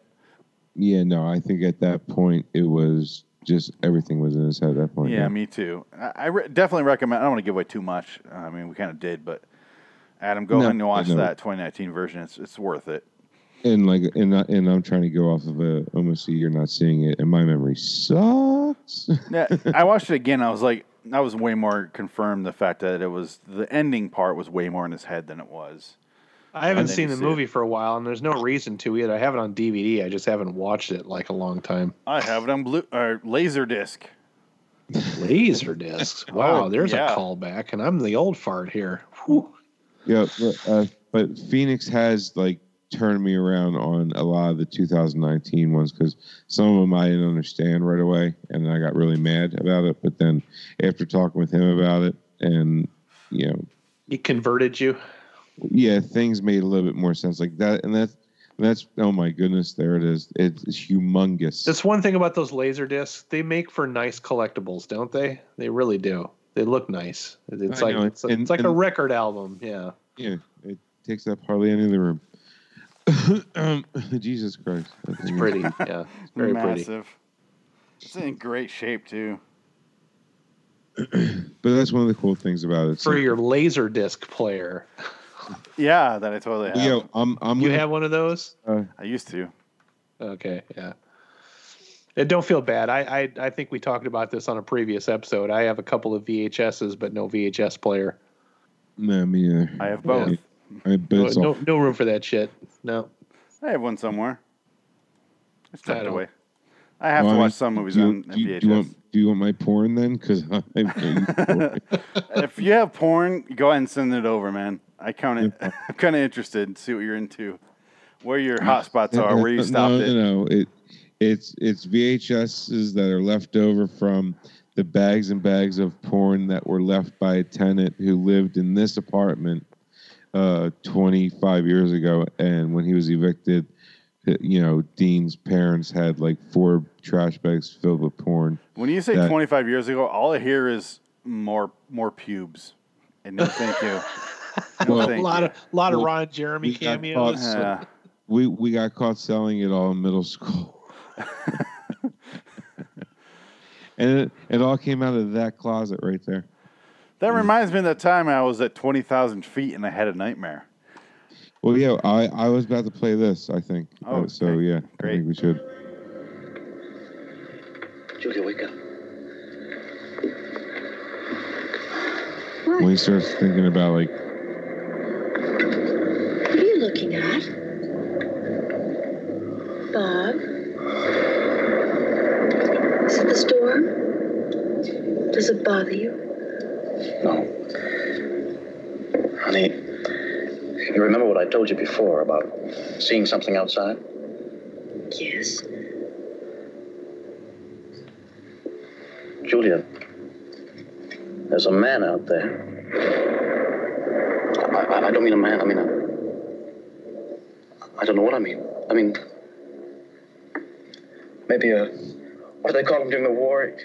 B: Yeah, no, I think at that point it was just everything was in his head at that point.
A: Yeah, me too. I, I re- definitely recommend. I don't want to give away too much. I mean, we kind of did, but Adam, go
B: No,
A: ahead and watch
B: no.
A: that 2019 version. It's it's worth it.
B: And like, and I- and I'm trying to go off of a almost a year not seeing it, and my memory sucks.
A: Yeah, I [laughs] watched it again. I was like, I was way more confirmed the fact that it was the ending part was way more in his head than it was.
L: I haven't seen the
A: see it.
L: movie for a while, and there's no reason to either. I have it on DVD. I just haven't watched it like a long time.
A: I have it on blue or laser disc.
L: Laser discs. [laughs] Wow,
A: Oh,
L: there's
A: yeah.
L: a callback, and I'm the old fart here. Whew.
B: yeah, but, uh, but Phoenix has like turned me around on a lot of the 2019 ones because some of them I didn't understand right away, and I got really mad about it. But then after talking with him about it, and you know,
L: he converted you.
B: yeah, things made a little bit more sense like that, and that's that's oh my goodness, there it is. It's, it's humongous.
L: That's one thing about those laser discs. They make for nice collectibles, don't they? They really do. They look nice. It's
B: I
L: like
B: know,
L: it's,
B: and-
L: it's like a record album. Yeah.
B: Yeah, it takes up hardly any of the room. [laughs] um, [laughs] Jesus Christ,
L: It's pretty. Yeah. It's very pretty.
A: Massive. It's in great shape too. [clears throat]
B: But that's one of the cool things about it.
L: For your laser disc player. [laughs]
A: Yeah, that I totally have.
B: Yo, I'm I'm
L: You
B: gonna,
L: have one of those?
B: uh,
A: I used to.
L: Okay, yeah. And don't feel bad. I, I I think we talked about this on a previous episode. I have a couple of VHSs, but no VHS player.
B: no, me neither.
A: I have both.
B: I, but
L: No,
B: all,
L: no, no room for that shit. No.
A: I have one somewhere. It's
L: I
A: tucked away. I have
B: Well,
A: to watch some movies
B: you,
A: on
B: do
A: VHS.
B: do you want do you want my porn then? Because I, I
A: if you have porn, go ahead and send it over, man. I count [laughs] it. I'm kind of interested to see what you're into, where your uh, hot spots are, where you stopped
B: no,
A: it.
B: No, it it's it's VHSs that are left over from the bags and bags of porn that were left by a tenant who lived in this apartment uh, 25 years ago, and when he was evicted, uh, you know, Dean's parents had like four trash bags filled with porn.
A: When you say
B: that-
A: 25 years ago, all I hear is more more pubes. And no, thank you. [laughs] No,
B: Well,
L: a lot
A: you.
L: of lot of
B: Well,
L: Ron Jeremy
B: we got
L: cameos.
B: caught-
A: Yeah.
B: We we got caught selling it all in middle school. [laughs] and it, it all came out of that closet right there.
A: That reminds me of the time I was at 20,000 feet and I had a nightmare.
B: Well, yeah, I, I was about to play this. I think.
A: Oh,
B: Uh, so
A: okay.
B: yeah, I think we should.
F: Julia, wake up.
B: When he starts thinking about like,
H: What are you looking at? Bob? Is it the storm? Does it bother you?
F: No. Honey, you remember what I told you before about seeing something outside?
H: Yes.
F: Julia, there's a man out there. I, I, I don't mean a man, I mean a. I don't know what I mean. I mean. Maybe a. What do they call them during the war?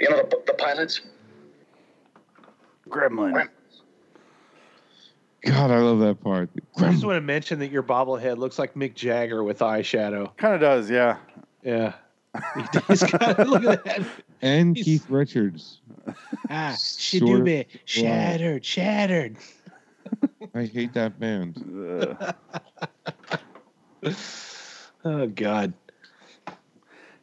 F: You know, the, the pilots?
A: Gremlin.
B: God, I love that part.
L: I just [clears throat] want to mention that your bobblehead looks like Mick Jagger with eyeshadow.
A: Kind of does, yeah.
L: Yeah. [laughs] He's got, look at that.
B: And Keith Richards.
L: Ah, [laughs]
B: Sort
L: Shadube, shattered, shattered. [laughs]
B: I hate that band.
L: Oh God.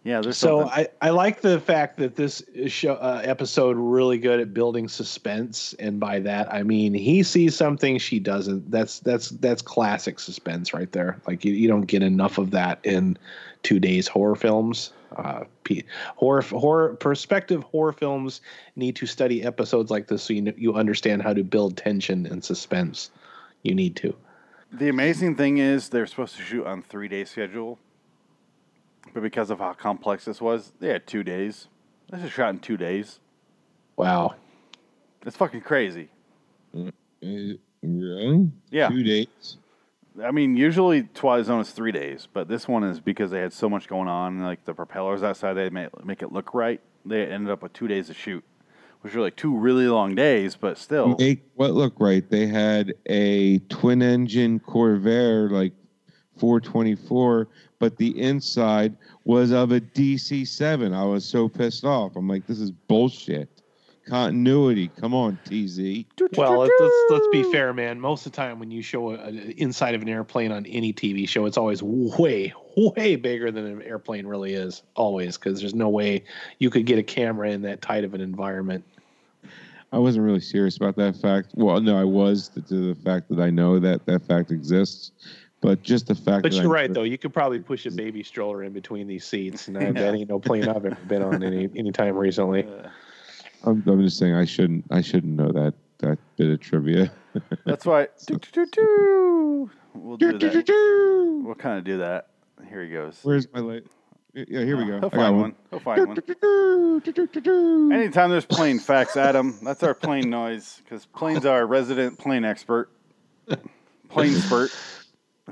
A: Yeah, there's
L: So
A: something.
L: I, I like the fact that this show uh, episode really good at building suspense, and by that I mean he sees something she doesn't. That's that's that's classic suspense right there. Like you, you don't get enough of that in two days horror films. Uh, P- horror horror perspective horror films need to study episodes like this so you kn- you understand how to build tension and suspense. You need to.
A: The amazing thing is they're supposed to shoot on three day schedule, but because of how complex this was, they had two days. This is shot in two days.
L: Wow.
A: It's fucking crazy.
B: Uh, Really?
A: Yeah.
B: Two days.
A: I mean, usually Twilight Zone is three days, but this one is because they had so much going on. Like the propellers outside, they make, make it look right. They ended up with two days to shoot, which were like two really long days, but still.
B: Make what look right? They had a twin engine Convair like 424, but the inside was of a DC 7. I was so pissed off. I'm like, this is bullshit. Continuity. Come on, TZ.
L: Well, let's, let's let's be fair, man. Most of the time, when you show an inside of an airplane on any TV show, it's always way, way bigger than an airplane really is. Always, because there's no way you could get a camera in that tight of an environment.
B: I wasn't really serious about that fact. Well, no, I was to, to the fact that I know that that fact exists, but just the fact.
L: But
B: that
L: you're
B: I-
L: right, though. You could probably push a baby stroller in between these seats, and [laughs] that, that ain't no plane I've ever been on any [laughs] any time recently.
B: I'm, I'm just saying I shouldn't. I shouldn't know that that bit of trivia. [laughs]
A: That's why. Doo-doo-doo-doo. We'll do that. We'll kind of do that. Here he goes.
B: Where's my light? Yeah, here we go.
A: He'll
B: I got
A: find one. He'll find one. Anytime there's plane facts, Adam, that's our plane noise because planes are our resident plane expert, plane spurt,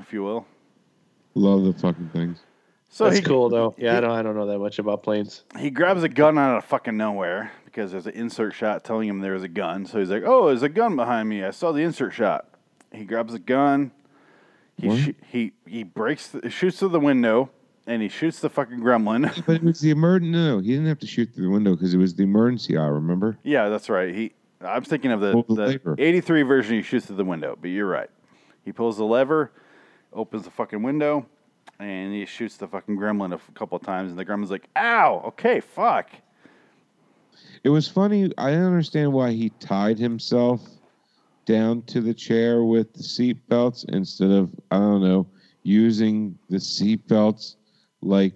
A: if you will.
B: Love the fucking things.
A: So
L: That's
A: he-
L: cool, though. Yeah,
A: he-
L: I don't I don't know that much about planes.
A: He grabs a gun out of fucking nowhere because there's an insert shot telling him there's a gun. So he's like, "Oh, there's a gun behind me. I saw the insert shot." He grabs a gun. He sh- he he breaks, the, shoots through the window, and he shoots the fucking gremlin. [laughs]
B: But it was the emergency. No, he didn't have to shoot through the window because it was the emergency eye. Remember?
A: yeah, that's right. He. I'm thinking of the,
B: the
A: the 83 version. He shoots through the window, but you're right. He pulls the lever, opens the fucking window, and he shoots the fucking gremlin a couple times. And the gremlin's like, "Ow, okay, fuck."
B: It was funny. I didn't understand why he tied himself down to the chair with the seat belts instead of I don't know using the seat belts like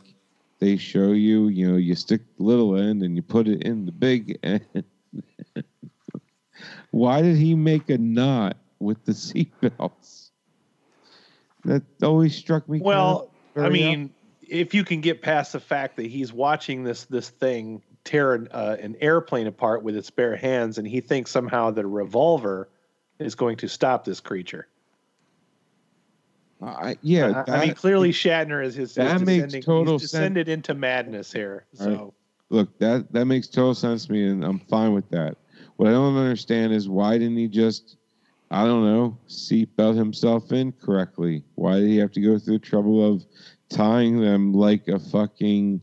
B: they show you. You know, you stick the little end and you put it in the big [laughs] end. why did he make a knot with the seat belts? That always struck me.
L: Well, I mean, if you can get past the fact that he's watching this this thing tear an, uh, an airplane apart with its bare hands, and he thinks somehow that a revolver is going to stop this creature.
B: I, yeah,
L: I- I mean,
B: that-
L: clearly Shatner is his.
B: that
L: is
B: makes
L: descending-
B: total
L: he's descended into madness here.
B: All right.
L: So
B: Look, that that makes total sense to me, and I'm fine with that. What I don't understand is why didn't he just, I don't know, seatbelt himself in correctly? Why did he have to go through the trouble of tying them like a fucking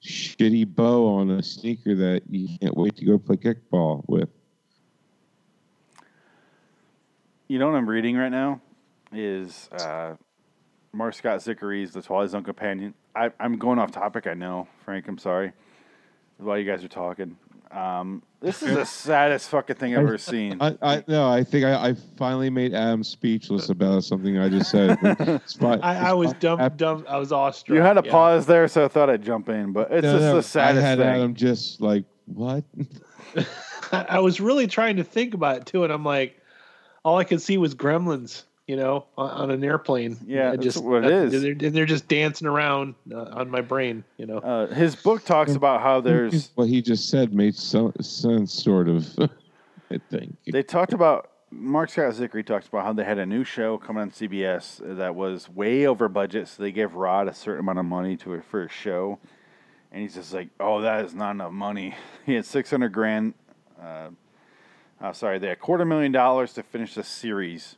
B: shitty bow on a sneaker that you can't wait to go play kickball with?
A: You know what I'm reading right now is uh, Marc Scott Zicree's The Twilight Zone Companion. I, I'm going off topic, I know, Frank. I'm sorry. While you guys are talking, um, this is the saddest fucking thing I've ever seen.
B: I, I no, I think I, I finally made Adam speechless about something I just said. It's [laughs] fine-
L: I, I was
B: it's
L: dumb,
B: fine.
L: dumb. I was awestruck.
A: you had a
L: yeah.
A: pause there, so I thought I'd jump in, but it's
B: No,
A: just
B: no,
A: the saddest thing.
B: I had
A: thing.
B: Adam just like what? [laughs]
L: I, I was really trying to think about it too, and I'm like, all I could see was gremlins, you know, on, on an airplane.
A: Yeah,
L: I
A: that's what it is.
L: They're, and they're just dancing around uh, on my brain, you know.
A: Uh, his book talks about how there's
B: what he just said made so, sense, sort of. [laughs] I think.
A: They talked about Marc Scott Zicree talks about how they had a new show coming on CBS that was way over budget, so they gave Rod a certain amount of money to it for his show, and he's just like, "Oh, that is not enough money." [laughs] He had six hundred grand. Uh, uh, sorry, they had a quarter million dollars to finish the series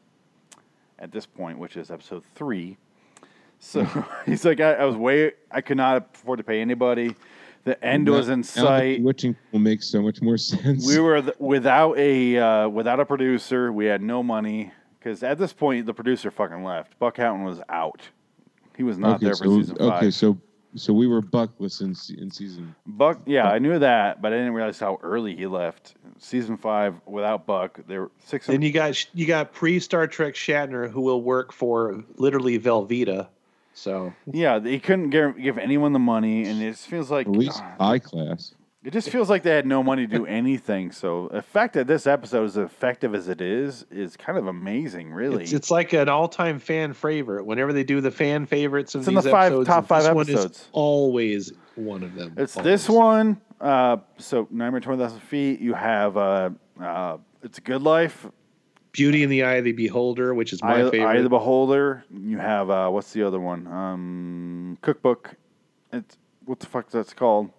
A: at this point, which is episode three. So [laughs] he's like, I, I was way, I could not afford to pay anybody. The end was in sight.
B: Bewitching will make so much more [laughs] sense.
A: We were th- without a uh, without a producer. We had no money because at this point the producer fucking left. Buck Houghton was out. He was not
B: okay,
A: there for
B: so,
A: season five.
B: Okay, so so we were buckless in in season.
A: Buck, yeah, I knew that, but I didn't realize how early he left. Season five without Buck, there were six.
L: And you got you got pre Star Trek Shatner who will work for literally Velveeta. So
A: yeah, he couldn't give, give anyone the money, and it just feels like
B: At least high class.
A: It just feels like they had no money to do anything. So the fact that this episode is effective as it is is kind of amazing, really.
L: it's, it's like an all time fan favorite. Whenever they do the fan favorites of
A: It's in
L: these
A: the five-
L: episodes,
A: top five
L: this one is
A: episodes.
L: always one of them.
A: It's this one. Uh, so Nightmare Twenty Thousand Feet. You have uh, uh, It's a Good Life.
L: Beauty in the Eye of the Beholder, which is my
A: Eye,
L: favorite.
A: Eye of the Beholder. You have uh, what's the other one? Um, Cookbook. It's what the fuck that's called?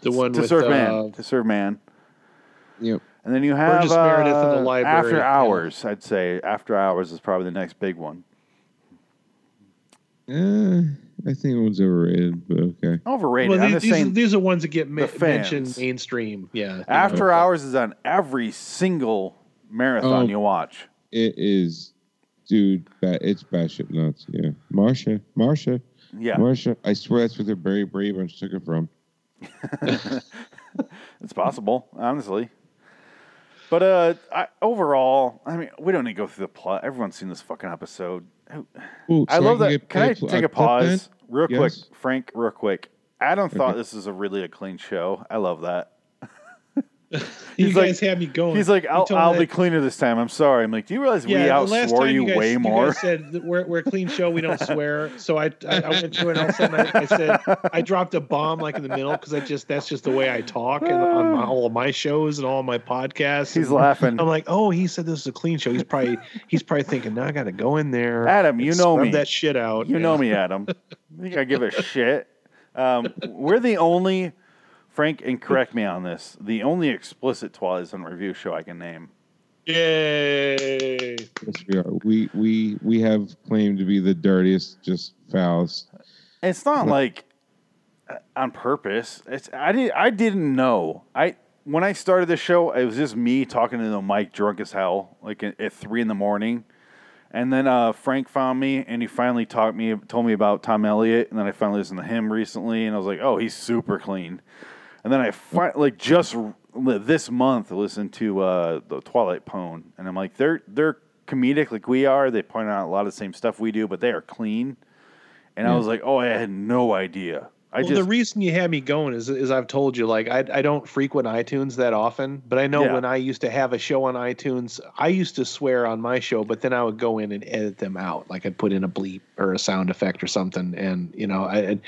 L: The one
A: to
L: with,
A: serve
L: uh,
A: man. To serve man.
B: Yep.
A: And then you have
L: Burgess Meredith in the
A: uh,
L: library,
A: After
L: yeah.
A: Hours. I'd say After Hours is probably the next big one.
B: Eh, I think it was overrated, but okay.
A: Overrated.
L: well, these, these, are,
A: saying.
L: these are ones that get ma- mentioned mainstream. Yeah.
A: After
L: know.
A: Hours is on every single marathon
B: Oh.
A: you watch.
B: It is, dude. That it's batshit nuts. Yeah, Marsha, Marsha,
A: Yeah.
B: Marsha. I swear that's where the Barry Brady Bunch took it from. [laughs]
A: It's possible, honestly. But uh, I, overall, I mean, we don't need to go through the plot. Everyone's seen this fucking episode.
B: Ooh,
A: I
B: so
A: love
B: can
A: that. Can I take a pause, real quick, Frank? Real quick. Adam thought
B: Okay.
A: this is a really a clean show. I love that. [laughs]
L: You
A: He's
L: guys
A: like-
L: had me going.
A: He's like, I'll, I'll be cleaner this time. I'm sorry. I'm like, do you realize we
L: the last
A: outswore
L: time
A: you,
L: guys,
A: way
L: you
A: more?
L: guys said we're, we're a clean show. We don't swear. So I, I, I went through and all of a sudden I, I said I dropped a bomb like in the middle because I just that's just the way I talk and on my, all of my shows and all of my podcasts.
A: He's laughing.
L: I'm like, oh, he said this is a clean show. He's probably he's probably thinking, now I got to go in there.
A: Adam, you know me.
L: that shit out.
A: You
L: Yeah.
A: know me, Adam. I think I give a shit. Um, we're the only, Frank, and correct me on this, the only explicit Twilight Zone review show I can name.
L: Yay!
B: Yes, we are. We we we have claimed to be the dirtiest, just foulest.
A: It's not like uh, on purpose. It's I did I didn't know. I when I started the show, it was just me talking to the mic, drunk as hell, like at, at three in the morning. And then uh, Frank found me, and he finally taught me, told me about Tom Elliott, and then I finally listened to him recently, and I was like, oh, he's super clean. And then I fi- like just this month listened to uh, the Twilight Pone, and I'm like, they're they're comedic like we are. They point out a lot of the same stuff we do, but they are clean. And I was like, oh, I had no idea. I
L: well,
A: just
L: the reason you had me going is, is I've told you, like, I, I don't frequent iTunes that often, but I know
A: Yeah.
L: when I used to have a show on iTunes, I used to swear on my show, but then I would go in and edit them out. Like I'd put in a bleep or a sound effect or something. And, you know, I,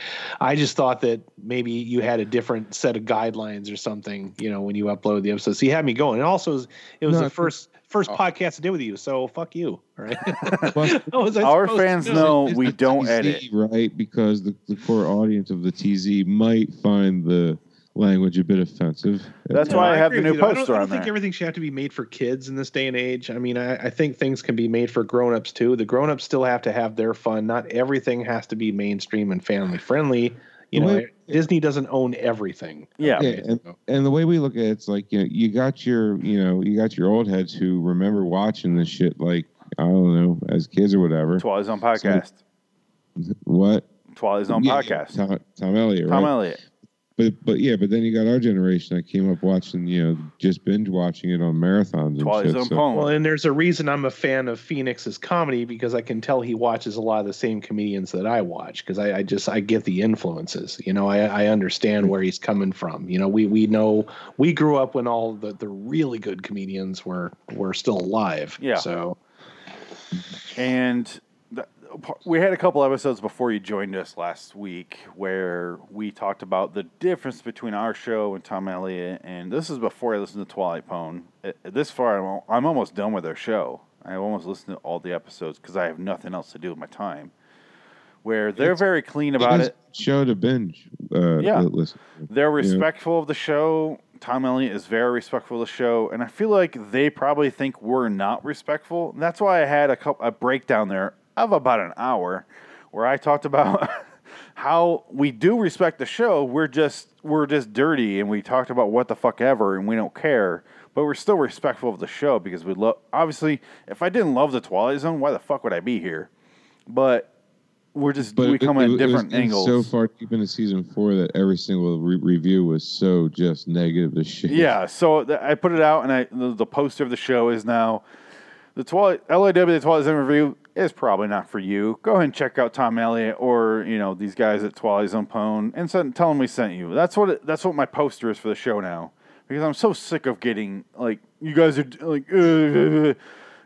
L: I- just thought that maybe you had a different set of guidelines or something, you know, when you upload the episodes. So you had me going. And also, it was,
B: No,
L: the first first
A: Oh.
L: podcast I did with you. So fuck you. All right. [laughs] [laughs]
B: Plus,
L: How was I
A: Our
L: oh,
A: fans
L: know?
A: know
B: it's
A: we don't
B: TZ,
A: edit.
B: right? Because the, the core audience of the TZ might find the language a bit offensive.
A: That's
L: No,
A: why I have the new
L: you, though. I don't,
A: poster
L: I don't
A: on
L: think
A: there.
L: everything should have to be made for kids in this day and age. I mean, I, I think things can be made for grown-ups too. The grown-ups still have to have their fun. Not everything has to be mainstream and family friendly. You know,
B: way-
L: Disney doesn't own everything.
A: Yeah.
B: Yeah, and, and the way we look at it, it's like you know, you got your you know you got your old heads who remember watching this shit like I don't know as kids or whatever.
A: Twilight Zone podcast.
B: What
A: Twilight Zone
B: Yeah,
A: podcast.
B: Tom, Tom Elliott,
A: Tom
B: right?
A: Elliott.
B: But but yeah, but then you got our generation that came up watching you know just binge watching it on marathons and
A: Twilight
B: shit.
A: Zone
B: so-
L: Well, and there's a reason I'm a fan of Phoenix's comedy because I can tell he watches a lot of the same comedians that I watch because I, I just I get the influences. You know, I, I understand where he's coming from. You know, we we know we grew up when all the, the really good comedians were were still alive.
A: Yeah.
L: So
A: And th- we had a couple episodes before you joined us last week where we talked about the difference between our show and Tom Elliott. And this is before I listened to Twilight Pone. Uh, This far, I'm, I'm almost done with their show. I've almost listened to all the episodes because I have nothing else to do with my time. Where they're
B: It's-
A: very clean about it.
B: Show to binge. Uh,
A: Yeah.
B: listen.
A: They're
B: Yeah.
A: respectful of the show. Tom Elliott is very respectful of the show, and I feel like they probably think we're not respectful. And that's why I had a couple, a breakdown there of about an hour where I talked about [laughs] how we do respect the show. We're just we're just dirty, and we talked about what the fuck ever, and we don't care. But we're still respectful of the show because we love. Obviously, if I didn't love the Twilight Zone, why the fuck would I be here? But we're just
B: But
A: we come
B: it-
A: at
B: it was
A: different
B: getting
A: angles.
B: So far deep into season four that every single re- review was so just negative as shit.
A: Yeah, so th- I put it out, and I the, the poster of the show is now the Twilight LAW the Twilight Zone review is probably not for you. Go ahead and check out Tom Elliott or you know these guys at Twilight Zone and send, tell them we sent you. That's what it, that's what my poster is for the show now because I'm so sick of getting like you guys are like. [laughs]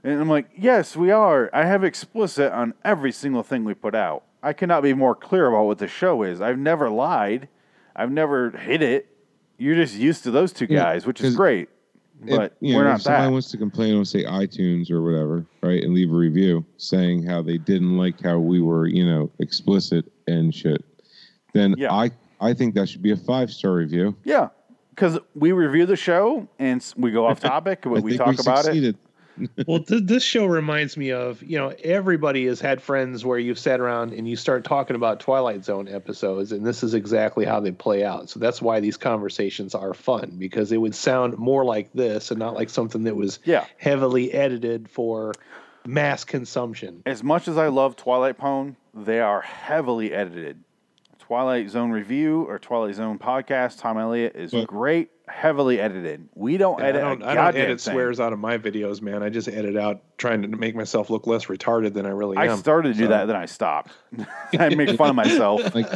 A: And I'm like, yes, we are. I have explicit on every single thing we put out. I cannot be more clear about what the show is. I've never lied. I've never hid it. You're just used to those two
B: Yeah,
A: guys, which is great. But
B: if, you
A: we're
B: know,
A: not
B: if somebody
A: that.
B: wants to complain on say iTunes or whatever, right, and leave a review saying how they didn't like how we were, you know, explicit and shit, then
A: Yeah.
B: I I think that should be a five star review.
A: Yeah, because we review the show and we go off [laughs] topic, we talk about it.
B: Succeeded. [laughs]
L: well, th- this show reminds me of you know everybody has had friends where you've sat around and you start talking about Twilight Zone episodes, and this is exactly how they play out. So that's why these conversations are fun because it would sound more like this and not like something that was
A: Yeah.
L: heavily edited for mass consumption.
A: As much as I love Twilight Pone, they are heavily edited. Twilight Zone review or Twilight Zone podcast, Tom Elliott is
B: But-
A: great, heavily edited. We don't
L: Yeah,
A: edit
L: I don't,
A: a
L: I don't edit
A: thing.
L: swears out of my videos, man. I just edit out trying to make myself look less retarded than I really
A: I
L: am.
A: I started to do that, then I stopped. [laughs] I make fun of myself. [laughs]
B: Like,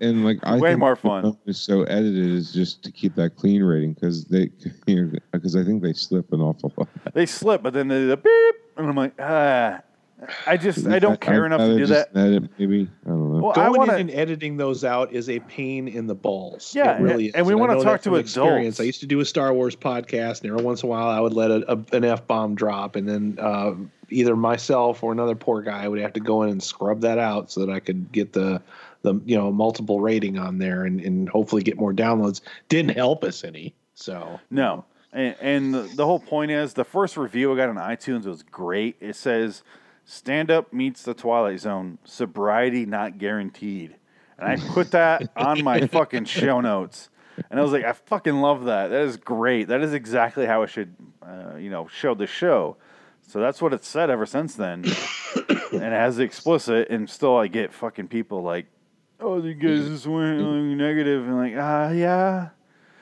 B: and like I
A: Way
B: think
A: more fun.
B: phone Is so edited is just to keep that clean rating because they [laughs] because I think they slip an awful lot.
A: They slip, but then they do the beep, and I'm like, ah. I just I don't care
B: I'd
A: enough to
B: rather
A: do
B: just
A: that.
B: Edit, maybe I don't know.
A: Well, I
L: Going
A: want
L: in
A: to.
L: and editing those out is a pain in the balls.
A: Yeah,
L: it really
A: and
L: is.
A: we wanna talk to
L: from experience. I used to do a Star Wars podcast, and every once in a while, I would let a, a, an f bomb drop, and then uh, either myself or another poor guy would have to go in and scrub that out so that I could get the the you know multiple rating on there and, and hopefully get more downloads. Didn't help us any. So
A: No. And, and the, the whole point is the first review I got on iTunes was great. It says, Stand up meets the Twilight Zone, sobriety not guaranteed. And I put that [laughs] on my fucking show notes. And I was like, I fucking love that. That is great. That is exactly how it should, uh, you know, show the show. So that's what it's said ever since then. [coughs] and it has the explicit, and still I get fucking people like, oh, you guys just went like. And like, ah, yeah.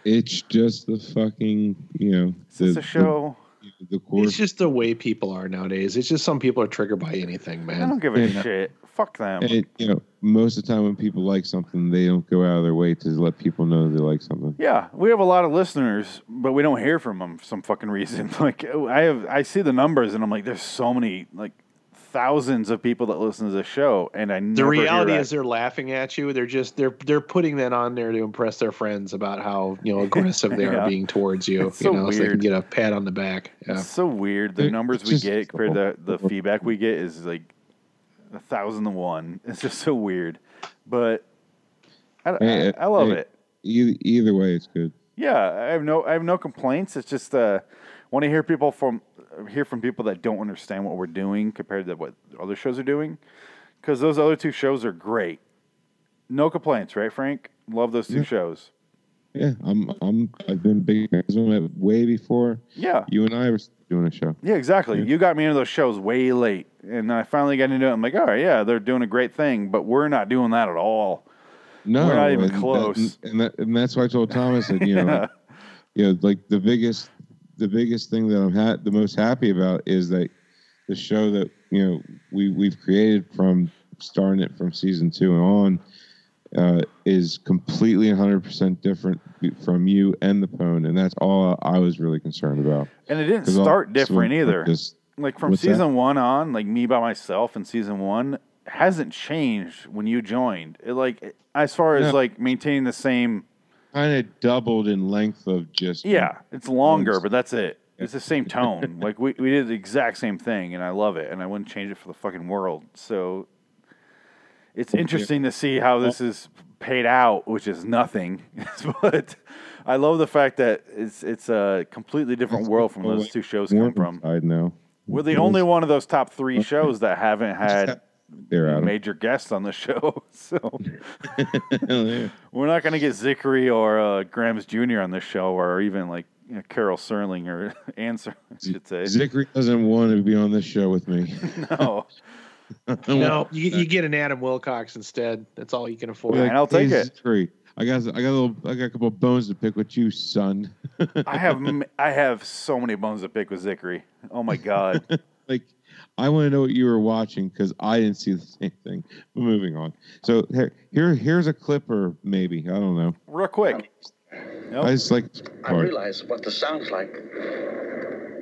B: It's just the fucking you know the,
A: It's a show.
B: The, the core.
L: it's just the way people are nowadays. It's just some people are triggered by anything, man.
A: I don't give a
B: Yeah.
A: shit. Fuck them.
B: and, you know, most of the time when people like something, they don't go out of their way to let people know they like something.
A: Yeah, we have a lot of listeners, but we don't hear from them for some fucking reason. [laughs] Like oh, I have, I see the numbers, and I'm like, there's so many, like thousands of people that listen to the show, and I
L: the
A: never hear
L: reality
A: that.
L: is they're laughing at you. They're just they're they're putting that on there to impress their friends about how you know aggressive they [laughs]
A: Yeah.
L: are being towards you.
A: It's
L: you
A: so
L: know, so they can get a pat on the back. Yeah.
A: It's so weird. The numbers we
B: just-
A: get compared to [laughs] the feedback we get is like a thousand to one. [laughs] It's just so weird, but I, I, I love
B: hey,
A: it.
B: Either, either way, it's good.
A: Yeah, I have no I have no complaints. It's just uh want to hear people from hear from people that don't understand what we're doing compared to what other shows are doing cuz those other two shows are great. No complaints, right Frank? Love those two
B: Yeah.
A: shows.
B: Yeah, I'm. I'm. I've been big fans of it way before
A: Yeah.
B: you and I were doing a show.
A: Yeah, exactly.
B: Yeah.
A: You got me into those shows way late and I finally got into it. I'm like, "All right, yeah, they're doing a great thing, but we're not doing that at all."
B: No,
A: We're not even
B: and that-
A: close.
B: and that, and that's why I told Thomas that you [laughs] know,
A: Yeah.
B: you know, like the biggest, the biggest thing that I'm ha- the most happy about is that the show that you know we we've created from starting it from season two and on uh, is completely 100% different from you and the pone, and that's all I was really concerned about.
A: And it didn't start different
B: so,
A: either.
B: just-
A: like from
B: what's that?
A: season one on, like me by myself in season one hasn't changed when you joined. It like as far as
B: No.
A: like maintaining the same.
B: Kind of doubled in length of just
A: Yeah, it's longer, but that's it. It's the same [laughs] tone. like we we did the exact same thing, and I love it, and I wouldn't change it for the fucking world. So it's interesting to see how this is paid out, which is nothing. [laughs] but I love the fact that it's it's a completely different world from those two shows come from.
B: I know.
A: We're the only one of those top three shows that haven't had
B: They're out
A: major guests on the show. [laughs] So [laughs] we're not going to get Zicree or uh, Grams Jr. on this show, or even like you know, Carol Serling or [laughs] Anne Serling, I should say.
B: Zachary doesn't want to be on this show with me.
A: No,
L: No, you, you get an Adam Wilcox instead. That's all you can afford.
A: Like, I'll take
B: "Hey,
A: it."
B: Zachary, I got I got a little I got a couple of bones to pick with you, son.
A: I have I have so many bones to pick with Zicree. Oh my god.
B: like I want to know what you were watching because I didn't see the same thing. But moving on. So here, here here's a clip or maybe I don't know.
A: Real quick. Nope.
B: I just like
F: I realize what this sounds like.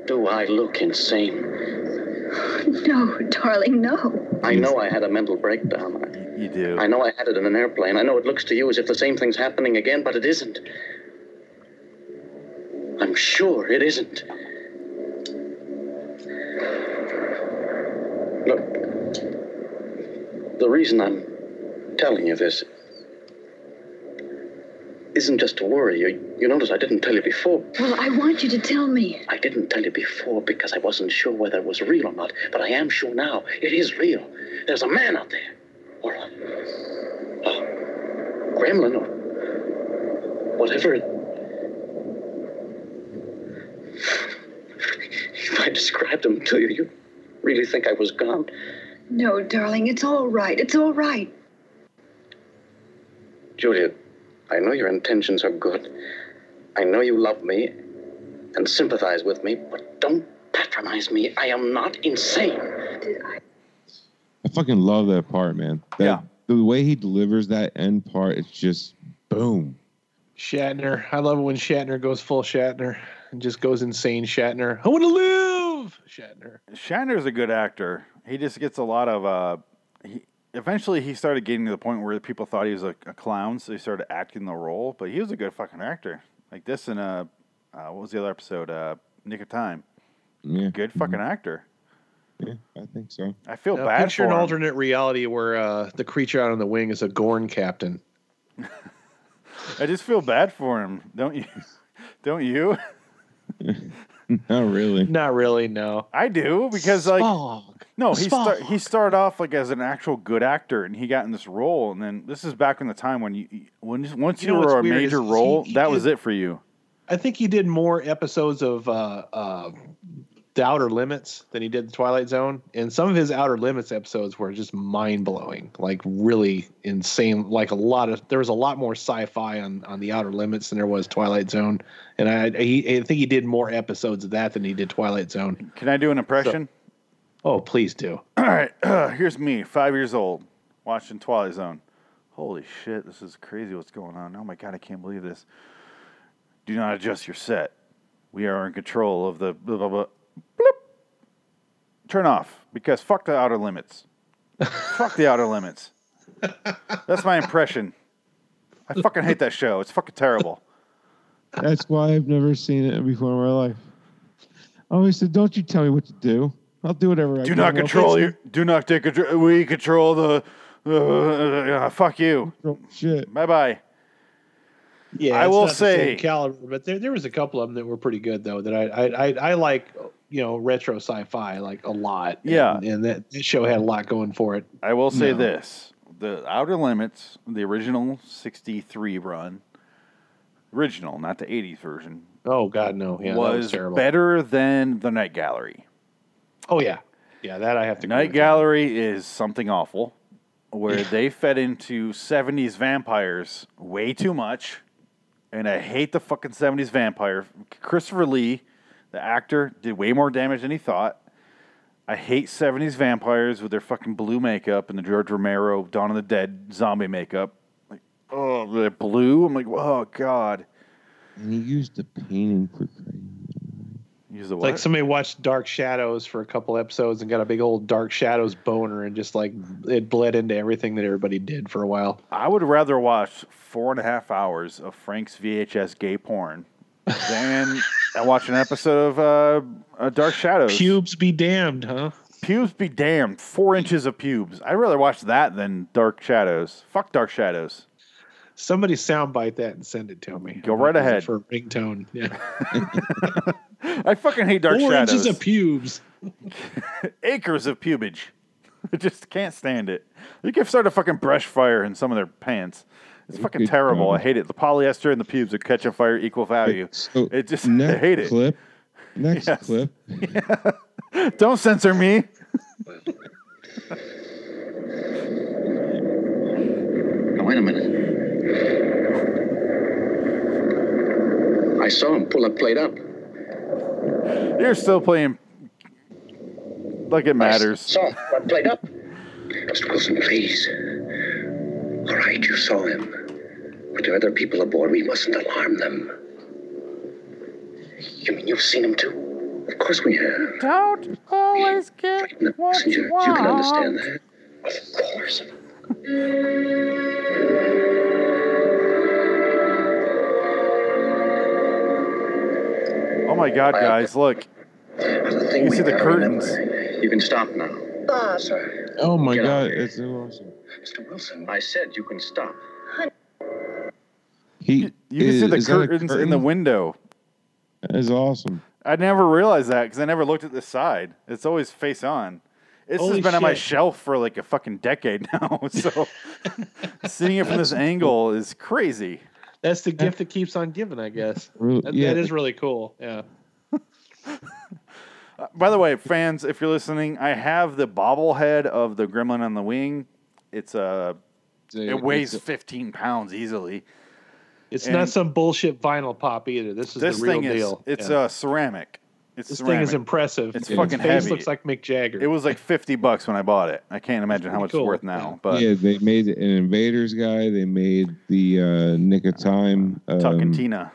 F: Do I look insane? [sighs]
H: No, darling, no.
F: I know I had a mental breakdown.
A: You do.
F: I know I had it in an airplane. I know it looks to you as if the same thing's happening again, but it isn't. I'm am sure it isn't. Look, the reason I'm telling you this isn't just to worry you. You notice I didn't tell you before.
H: Well, I want you to tell me.
F: I didn't tell you before because I wasn't sure whether it was real or not, but I am sure now. It is real. There's a man out there. Or a, a gremlin or whatever. If [laughs] I described him to you, you really think I was gone.
H: No, darling, it's all right. It's all right.
F: Juliet, I know your intentions are good. I know you love me and sympathize with me, but don't patronize me. I am not insane.
B: Did I fucking love that part, man. That,
A: Yeah.
B: The way he delivers that end part, it's just boom.
L: Shatner. I love it when Shatner goes full Shatner and just goes insane Shatner. I want to live. Shatner.
A: Shatner's a good actor. He just gets a lot of. Uh, he, eventually, he started getting to the point where people thought he was a, a clown, so he started acting the role. But he was a good fucking actor. Like this in a uh what was the other episode? Uh, Nick of Time.
B: Yeah.
A: Good fucking actor.
B: Yeah, I think so.
A: I feel
L: Now,
A: bad
L: picture
A: for
L: an
A: him.
L: alternate reality where uh, the creature out on the wing is a Gorn captain. [laughs]
A: I just feel bad for him. Don't you? [laughs] Don't you? [laughs] [laughs]
B: Not really.
L: Not really, no.
A: I do because like
L: Spock.
A: no, he
L: Spock.
A: start, he started off like as an actual good actor, and he got in this role, and then this is back in the time when you when once
L: You
A: you,
L: know
A: were a
L: weird is
A: major
L: he-
A: role,
L: he
A: that was it for you.
L: I think he did more episodes of uh, uh, The Outer Limits than he did The Twilight Zone. And some of his Outer Limits episodes were just mind blowing, like really insane. Like a lot of, there was a lot more sci fi on, on The Outer Limits than there was Twilight Zone. And I, he, I think he did more episodes of that than he did Twilight Zone.
A: Can I do an impression?
L: Oh, please do. [clears throat]
A: All right, uh, [clears throat] here's me, five years old, watching Twilight Zone. Holy shit, this is crazy what's going on. Oh my god, I can't believe this. Do not adjust your set. We are in control of the blah blah blah. Bloop. Turn off because fuck the outer limits. [laughs] fuck the outer limits. That's my impression. I fucking hate that show. It's fucking terrible.
B: That's why I've never seen it before in my life. I always said, "Don't you tell me what to do. I'll do whatever I
A: Do
B: can."
A: not control
B: fix
A: your. Do not take control. We control the. Uh, fuck you.
B: Shit.
A: Bye bye.
L: Yeah,
A: I will
L: not the same
A: say-
L: caliber, but there there was a couple of them that were pretty good though. That I I I, I like you know retro sci-fi like a lot.
A: Yeah.
L: and, and that this show had a lot going for it.
A: I will say
L: No.
A: this: the Outer Limits, the original '63 run, original, not the '80s version,
L: Oh God, no, yeah, that was
A: was better than the Night Gallery.
L: Oh yeah, yeah, that I have to.
A: Night. Gallery is something awful, where they fed into '70s vampires way too much, and I hate the fucking '70s vampire. Christopher Lee, the actor, did way more damage than he thought. I hate '70s vampires with their fucking blue makeup and the George Romero Dawn of the Dead zombie makeup. Like, oh, they're blue. I'm like, oh god.
B: And he used the painting for crazy.
A: Use the what?
L: Like somebody watched Dark Shadows for a couple episodes and got a big old Dark Shadows boner and just like it bled into everything that everybody did for a while.
A: I would rather watch four and a half hours of Frank's VHS gay porn than [laughs] I watch an episode of uh, uh, Dark Shadows.
L: Pubes be damned, huh?
A: Pubes be damned. Four inches of pubes. I'd rather watch that than Dark Shadows. Fuck Dark Shadows.
L: Somebody soundbite that and send it to me.
A: Go right ahead.
L: for a ringtone. Yeah, [laughs] [laughs]
A: I fucking hate Dark
L: four
A: Shadows.
L: inches of pubes. [laughs]
A: Acres of pubage. [laughs] I just can't stand it. You can start a fucking brush fire in some of their pants. It's fucking
B: Good
A: terrible.
B: God.
A: I hate it. The polyester and the pubes are catching fire equal value.
B: So
A: It just I
B: next
A: hate it.
B: clip. Next
A: Yes.
B: clip.
A: Don't censor me.
F: Now, wait a minute. I saw him pull a plate up.
A: You're still playing like it matters.
F: Pull that plate up. Mr. Wilson, please. All right, you saw him. But there are other people aboard. We mustn't alarm them. You mean you've seen him too? Of course we have.
A: Don't always get
F: the
A: what
F: passenger.
A: you
F: You can understand that. Of course.
A: Oh my god, guys, look. You see the curtains.
E: remember, You can stop now.
H: Ah, Bob.
B: Oh my
E: Get
B: god, it's so awesome.
E: Mr. Wilson, I said you can stop.
B: He,
A: You can see the
B: is that a
A: curtains in the window.
B: That is awesome.
A: I never realized that because I never looked at the side. It's always face on. This
L: Holy
A: has been on my shelf for like a fucking decade [laughs] now. So [laughs] seeing it from this angle is crazy.
L: That's the gift that keeps on giving, I guess. [laughs] That,
B: yeah.
L: that is really cool. Yeah. [laughs]
A: Uh, by the way, fans, if you're listening, I have the bobblehead of the gremlin on the wing. It's uh, it weighs 15 pounds easily.
L: It's
A: And
L: not some bullshit vinyl pop either. This is
A: This
L: the real
A: thing is
L: deal.
A: it's
L: Yeah.
A: uh, ceramic. It's
L: this
A: ceramic.
L: thing is impressive.
A: It's
L: Its
A: fucking
L: face
A: heavy.
L: looks like Mick Jagger.
A: It was like 50 bucks when I bought it. I can't imagine how much
L: cool,
A: it's worth now. But
B: yeah, they made an Invaders guy. They made the uh, Nick of Time. Um,
A: Talky Tina.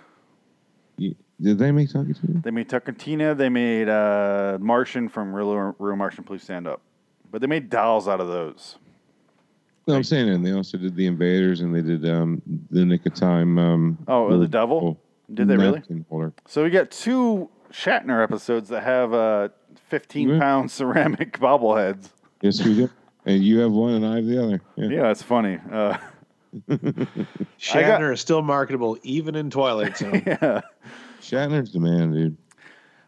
B: Did they make Talky Tina?
A: They made Talky Tina. They made uh, Martian from Real, Real Martian. Please stand up. But they made dolls out of those.
B: No, I'm saying, and they also did the Invaders, and they did um, the Nick of Time. Um,
A: Oh, uh, the devil? Did they really?
B: Holder.
A: So we got two Shatner episodes that have uh, 15
B: Yeah.
A: pound [laughs] ceramic bobbleheads.
B: Yes, we do. And you have one, and I have the other. Yeah.
A: Yeah, it's funny. Uh, [laughs]
L: Shatner is still marketable even in Twilight Zone. [laughs]
A: yeah.
B: Shatner's the man, dude.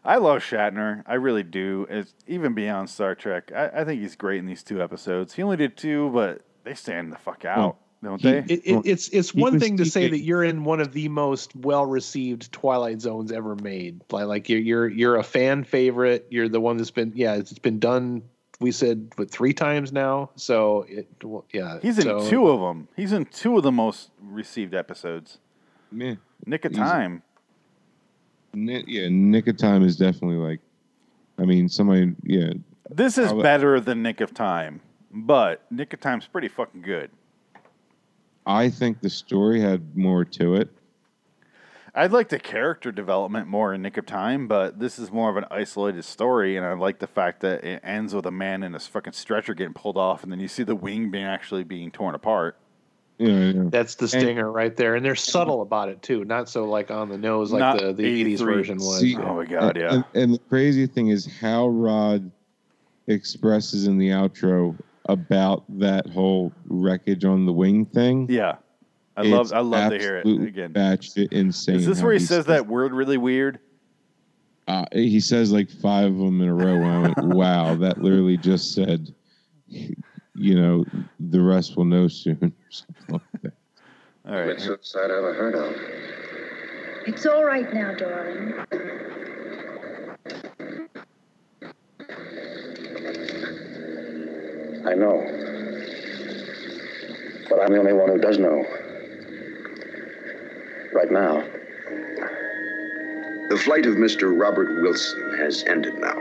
A: I love Shatner. I really do. It's, even beyond Star Trek, I, I think he's great in these two episodes. He only did two, but they stand the fuck out, don't
B: he-
A: they?
L: It, it, it's it's
B: He
L: one
B: was
L: thing to say
B: TK.
L: that you're in one of the most well received Twilight Zones ever made. Like like you're you're you're a fan favorite. You're the one that's been yeah it's been done. We said what three times now. So it well, yeah
A: He's in
L: so-
A: two of them. He's in two of the most received episodes.
B: Man,
A: Nick of Time.
B: Nick, yeah, Nick of Time is definitely like. I mean, somebody, yeah,
A: This is
B: I'll-
A: better than Nick of Time, but Nick of Time's pretty fucking good.
B: I think the story had more to it.
A: I'd like the character development more in Nick of Time, but this is more of an isolated story, and I like the fact that it ends with a man in a fucking stretcher getting pulled off, and then you see the wing being actually being torn apart.
B: Yeah, yeah.
L: That's the stinger right there, and they're subtle about it too. Not so like on the nose like the the '80s version was.
B: See,
A: Oh my god, yeah.
B: And, and the crazy thing is how Rod expresses in the outro about that whole wreckage on the wing thing.
A: Yeah. I love I love to hear it
B: absolute
A: again.
B: Batshit insane.
A: Is this where he
B: he
A: says that word really weird?
B: Uh, he says like five of them in a row. And I went, [laughs] wow, that literally just said, you know, the rest will know soon. [laughs] Something like that.
A: All right.
E: Best suicide I ever heard of.
H: It's all right now, darling.
E: I know. But I'm the only one who does know. Right now. The flight of Mr. Robert Wilson has ended now.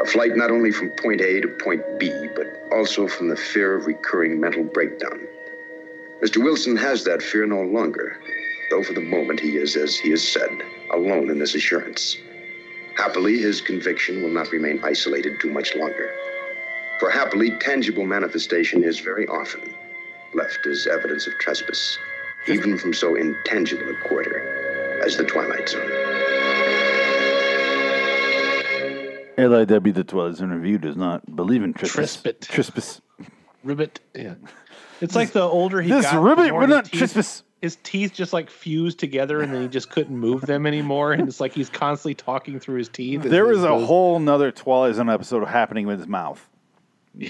E: A flight not only from point A to point B, but also from the fear of recurring mental breakdown. Mr. Wilson has that fear no longer, though for the moment he is, as he has said, alone in this assurance. Happily, his conviction will not remain isolated too much longer. For happily, tangible manifestation is very often left as evidence of trespass, even from so intangible a quarter as the Twilight Zone.
A: LIW the Twilight Zone Review does not believe in trespass.
L: Trispit.
A: Trespass.
L: Ribbit. Yeah. [laughs] It's like the older he
A: This
L: got,
A: ribbit
L: more
A: will
L: his
A: not
L: teeth-
A: trespass.
L: His teeth just like fused together, and then he just couldn't move them anymore. And it's like he's constantly talking through his teeth. as
A: There
L: he
A: is a
L: goes-
A: whole nother Twilight Zone episode happening with his mouth.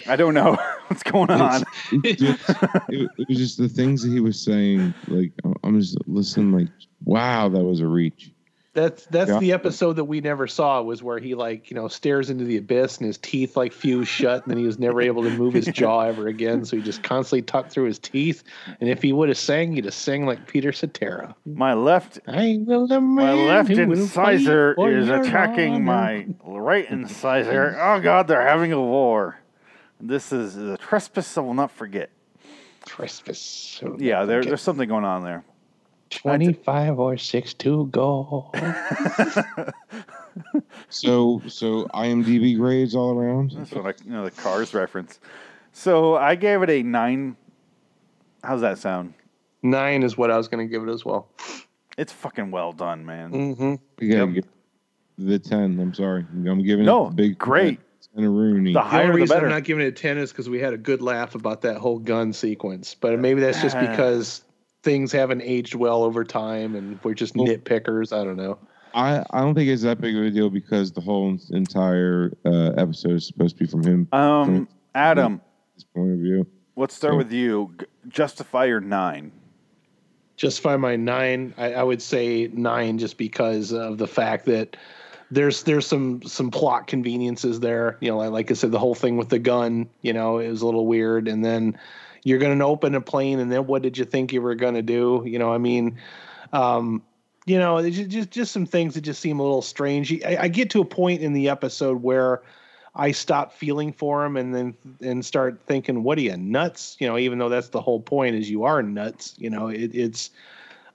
A: I don't know [laughs] what's going on.
B: It, just, it, it was just the things that he was saying. Like, I'm- I'm just listening, like, wow, that was a reach.
L: That's that's
B: Yeah.
L: the episode that we never saw was where he like you know stares into the abyss and his teeth like fuse shut and then he was never able to move his [laughs] jaw ever again so he just constantly tucked through his teeth and if he would have sang he'd have sang like Peter Cetera.
A: My left
L: I will the
A: my left
L: who will fight
A: incisor is attacking
L: honor.
A: my right incisor. Oh god, they're having a war. This is a trespass I will not forget.
L: trespass.
A: Yeah, there, there's something going on there.
L: Twenty five or six to go. [laughs]
B: So, so IMDb grades all around.
A: That's what I, you know, the Cars reference. So I gave it a nine. How's that sound?
L: Nine is what I was going to give it as well.
A: It's fucking well done, man.
L: Mm-hmm.
B: You
A: Yep.
B: the ten. I'm sorry. I'm giving
A: No,
B: it the big
A: great.
B: Ten a Rooney.
A: The
L: The
A: higher
L: only
A: the
L: reason
A: better.
L: I'm not giving it a ten is because we had a good laugh about that whole gun sequence. But maybe that's just
A: Ah.
L: because things haven't aged well over time, and we're just
B: Well-
L: nitpickers. I don't know.
B: I, I don't think it's that big of a deal because the whole entire uh, episode is supposed to be from him.
A: Um,
B: from
A: Adam,
B: his point of view.
A: let's start
B: So-
A: with you. Justify your nine.
L: justify my nine I, I would say nine just because of the fact that there's there's some some plot conveniences there you know like, like i said the whole thing with the gun you know was a little weird and then you're going to open a plane and then what did you think you were going to do you know i mean um you know it's ju- just just some things that just seem a little strange I, I get to a point in the episode where I stop feeling for him and then and start thinking, what are you nuts? You know, even though that's the whole point is you are nuts. You know, it, it's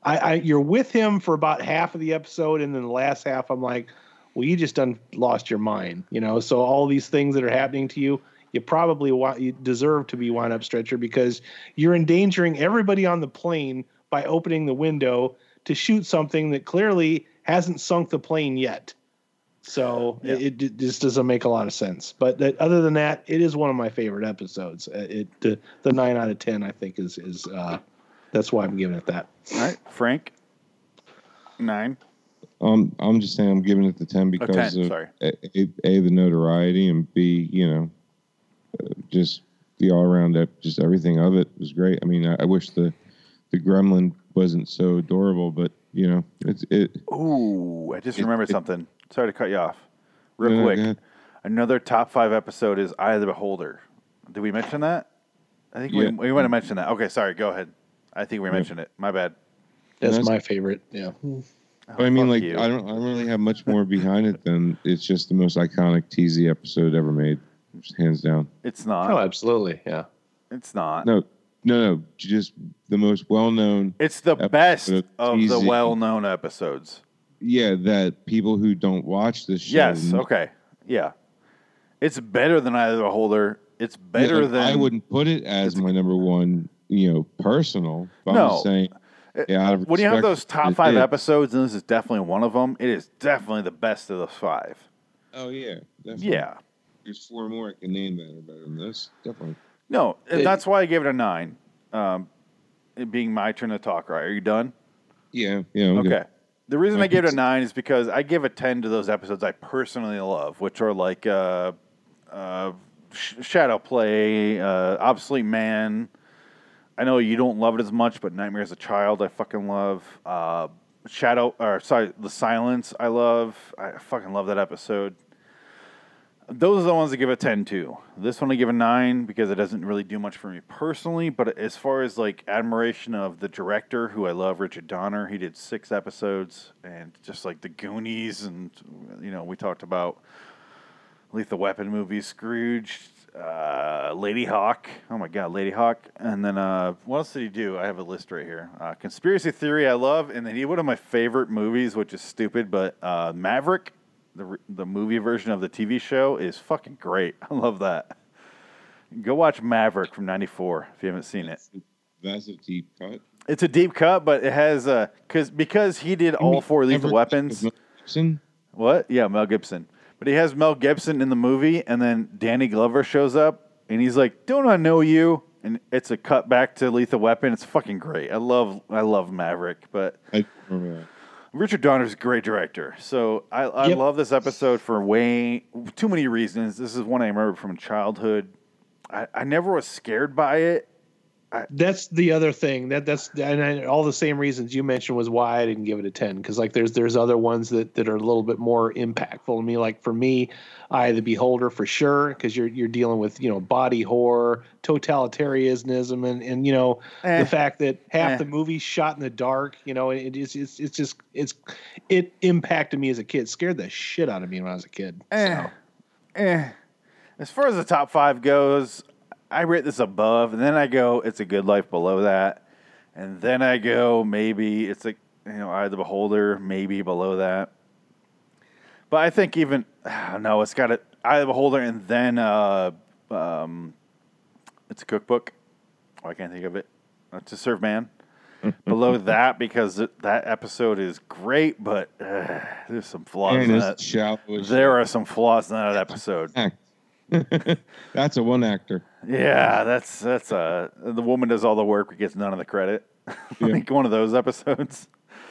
L: I, I you're with him for about half of the episode, and then the last half, I'm like, well, you just done lost your mind. You know, so all these things that are happening to you, you probably want you deserve to be wound up stretcher because you're endangering everybody on the plane by opening the window to shoot something that clearly hasn't sunk the plane yet. So
A: Yeah.
L: it, it just doesn't make a lot of sense. But that, other than that, it is one of my favorite episodes. Uh, It the, the nine out of ten, I think, is is uh, that's why I'm giving it that.
A: All right, Frank. Nine.
B: Um, I'm just saying I'm giving it the ten because
A: 10,
B: of
A: sorry.
B: A, a, a the notoriety and b you know uh, just the all around just everything of it was great. I mean I, I wish the the Gremlin wasn't so adorable, but you know it's it.
A: Ooh, I just
B: It-
A: remembered
B: it-
A: something. Sorry to cut you off. Real
B: No, no,
A: quick.
B: go.
A: Another top five episode is Eye of the Beholder. Did we mention that? I think
B: Yeah.
A: we, we might have mentioned that. Okay, sorry. Go ahead. I think we mentioned it. My bad.
L: That's
B: That's-
L: my favorite. Yeah.
B: Oh, but I mean, like
A: you.
B: I don't I don't really have much more behind it than it's just the most iconic TZ episode ever made, just hands down.
A: It's not.
L: Oh, absolutely. Yeah.
A: It's not.
B: No, no, no, just the most well known.
A: It's the best
B: of
A: of the well-known episodes.
B: Yeah, that people who don't watch this show.
A: Yes.
B: n-
A: Okay. Yeah. It's better than Eye of the Beholder. It's
B: Yeah,
A: better
B: like,
A: than
B: I wouldn't put it as my number one. You know, personal. But I'm
A: No.
B: just saying. Yeah, out
A: when you have those top five
B: kid.
A: episodes, and this is definitely one of them. It is definitely the best of those five.
B: Oh yeah, definitely.
A: Yeah.
B: There's four more I can name that are better than this. Definitely.
A: No, and
L: It-
A: that's why I gave it a nine. Um, it being my turn to talk. Right? Are you done?
B: Yeah. Yeah. I'm good.
A: Okay. The reason I
B: Like
A: gave it a nine is because I give a ten to those episodes I personally love, which are like uh, uh, Sh- Shadow Play, uh, Obsolete Man. I know you don't love it as much, but Nightmare as a Child I fucking love. Uh, Shadow, or sorry, The Silence I love. I fucking love that episode. Those are the ones I give a 10 to. This one I give a 9 because it doesn't really do much for me personally, but as far as like admiration of the director who I love, Richard Donner, he did 6 episodes and just like The Goonies and you know, we talked about Lethal Weapon movies, Scrooge, uh, Ladyhawke. Oh my god, Ladyhawke. And then uh, what else did he do? I have a list right here. Uh, Conspiracy Theory I love and then he one of my favorite movies, which is stupid, but uh, Maverick the the movie version of the TV show is fucking great. [laughs] I love that. Go watch Maverick from '94 if you haven't seen it.
B: That's a deep cut.
A: It's a deep cut, but it has uh, cause because he did all four lethal weapons.
B: Gibson?
A: What? Yeah, Mel Gibson. But he has Mel Gibson in the movie, and then Danny Glover shows up, and he's like, "Don't I know you?" And it's a cut back to Lethal Weapon. It's fucking great. I love I love Maverick, but
B: I remember that.
A: Richard Donner's a great director. So I, I
L: Yep.
A: love this episode for way too many reasons. This is one I remember from childhood. I, I never was scared by it.
L: That's the other thing. That that's and I, all the same reasons you mentioned was why I didn't give it a ten. Because like there's there's other ones that that are a little bit more impactful to me. Like for me, I the Beholder for sure. Because you're you're dealing with you know body horror, totalitarianism, and and you know
A: Eh.
L: the fact that half
A: Eh.
L: the movie's shot in the dark. You know, it is it's it's just it's it impacted me as a kid. Scared the shit out of me when I was a kid.
A: Eh,
L: So.
A: eh. As far as the top five goes, I rate this above, and then I go, it's a good life below that, and then I go, maybe it's like you know, Eye of the Beholder, maybe below that. But I think even [sighs] no, it's got a Eye of the Beholder, and then uh, um, it's a cookbook. Oh, I can't think of it. Uh, to Serve Man. [laughs] below that because th- that episode is great, but uh, [sighs] there's some flaws in that.
B: shallow
A: There are some flaws in that episode. [laughs]
B: That's a one actor.
A: Yeah, that's that's uh the woman does all the work but gets none of the credit. [laughs] like one of those episodes.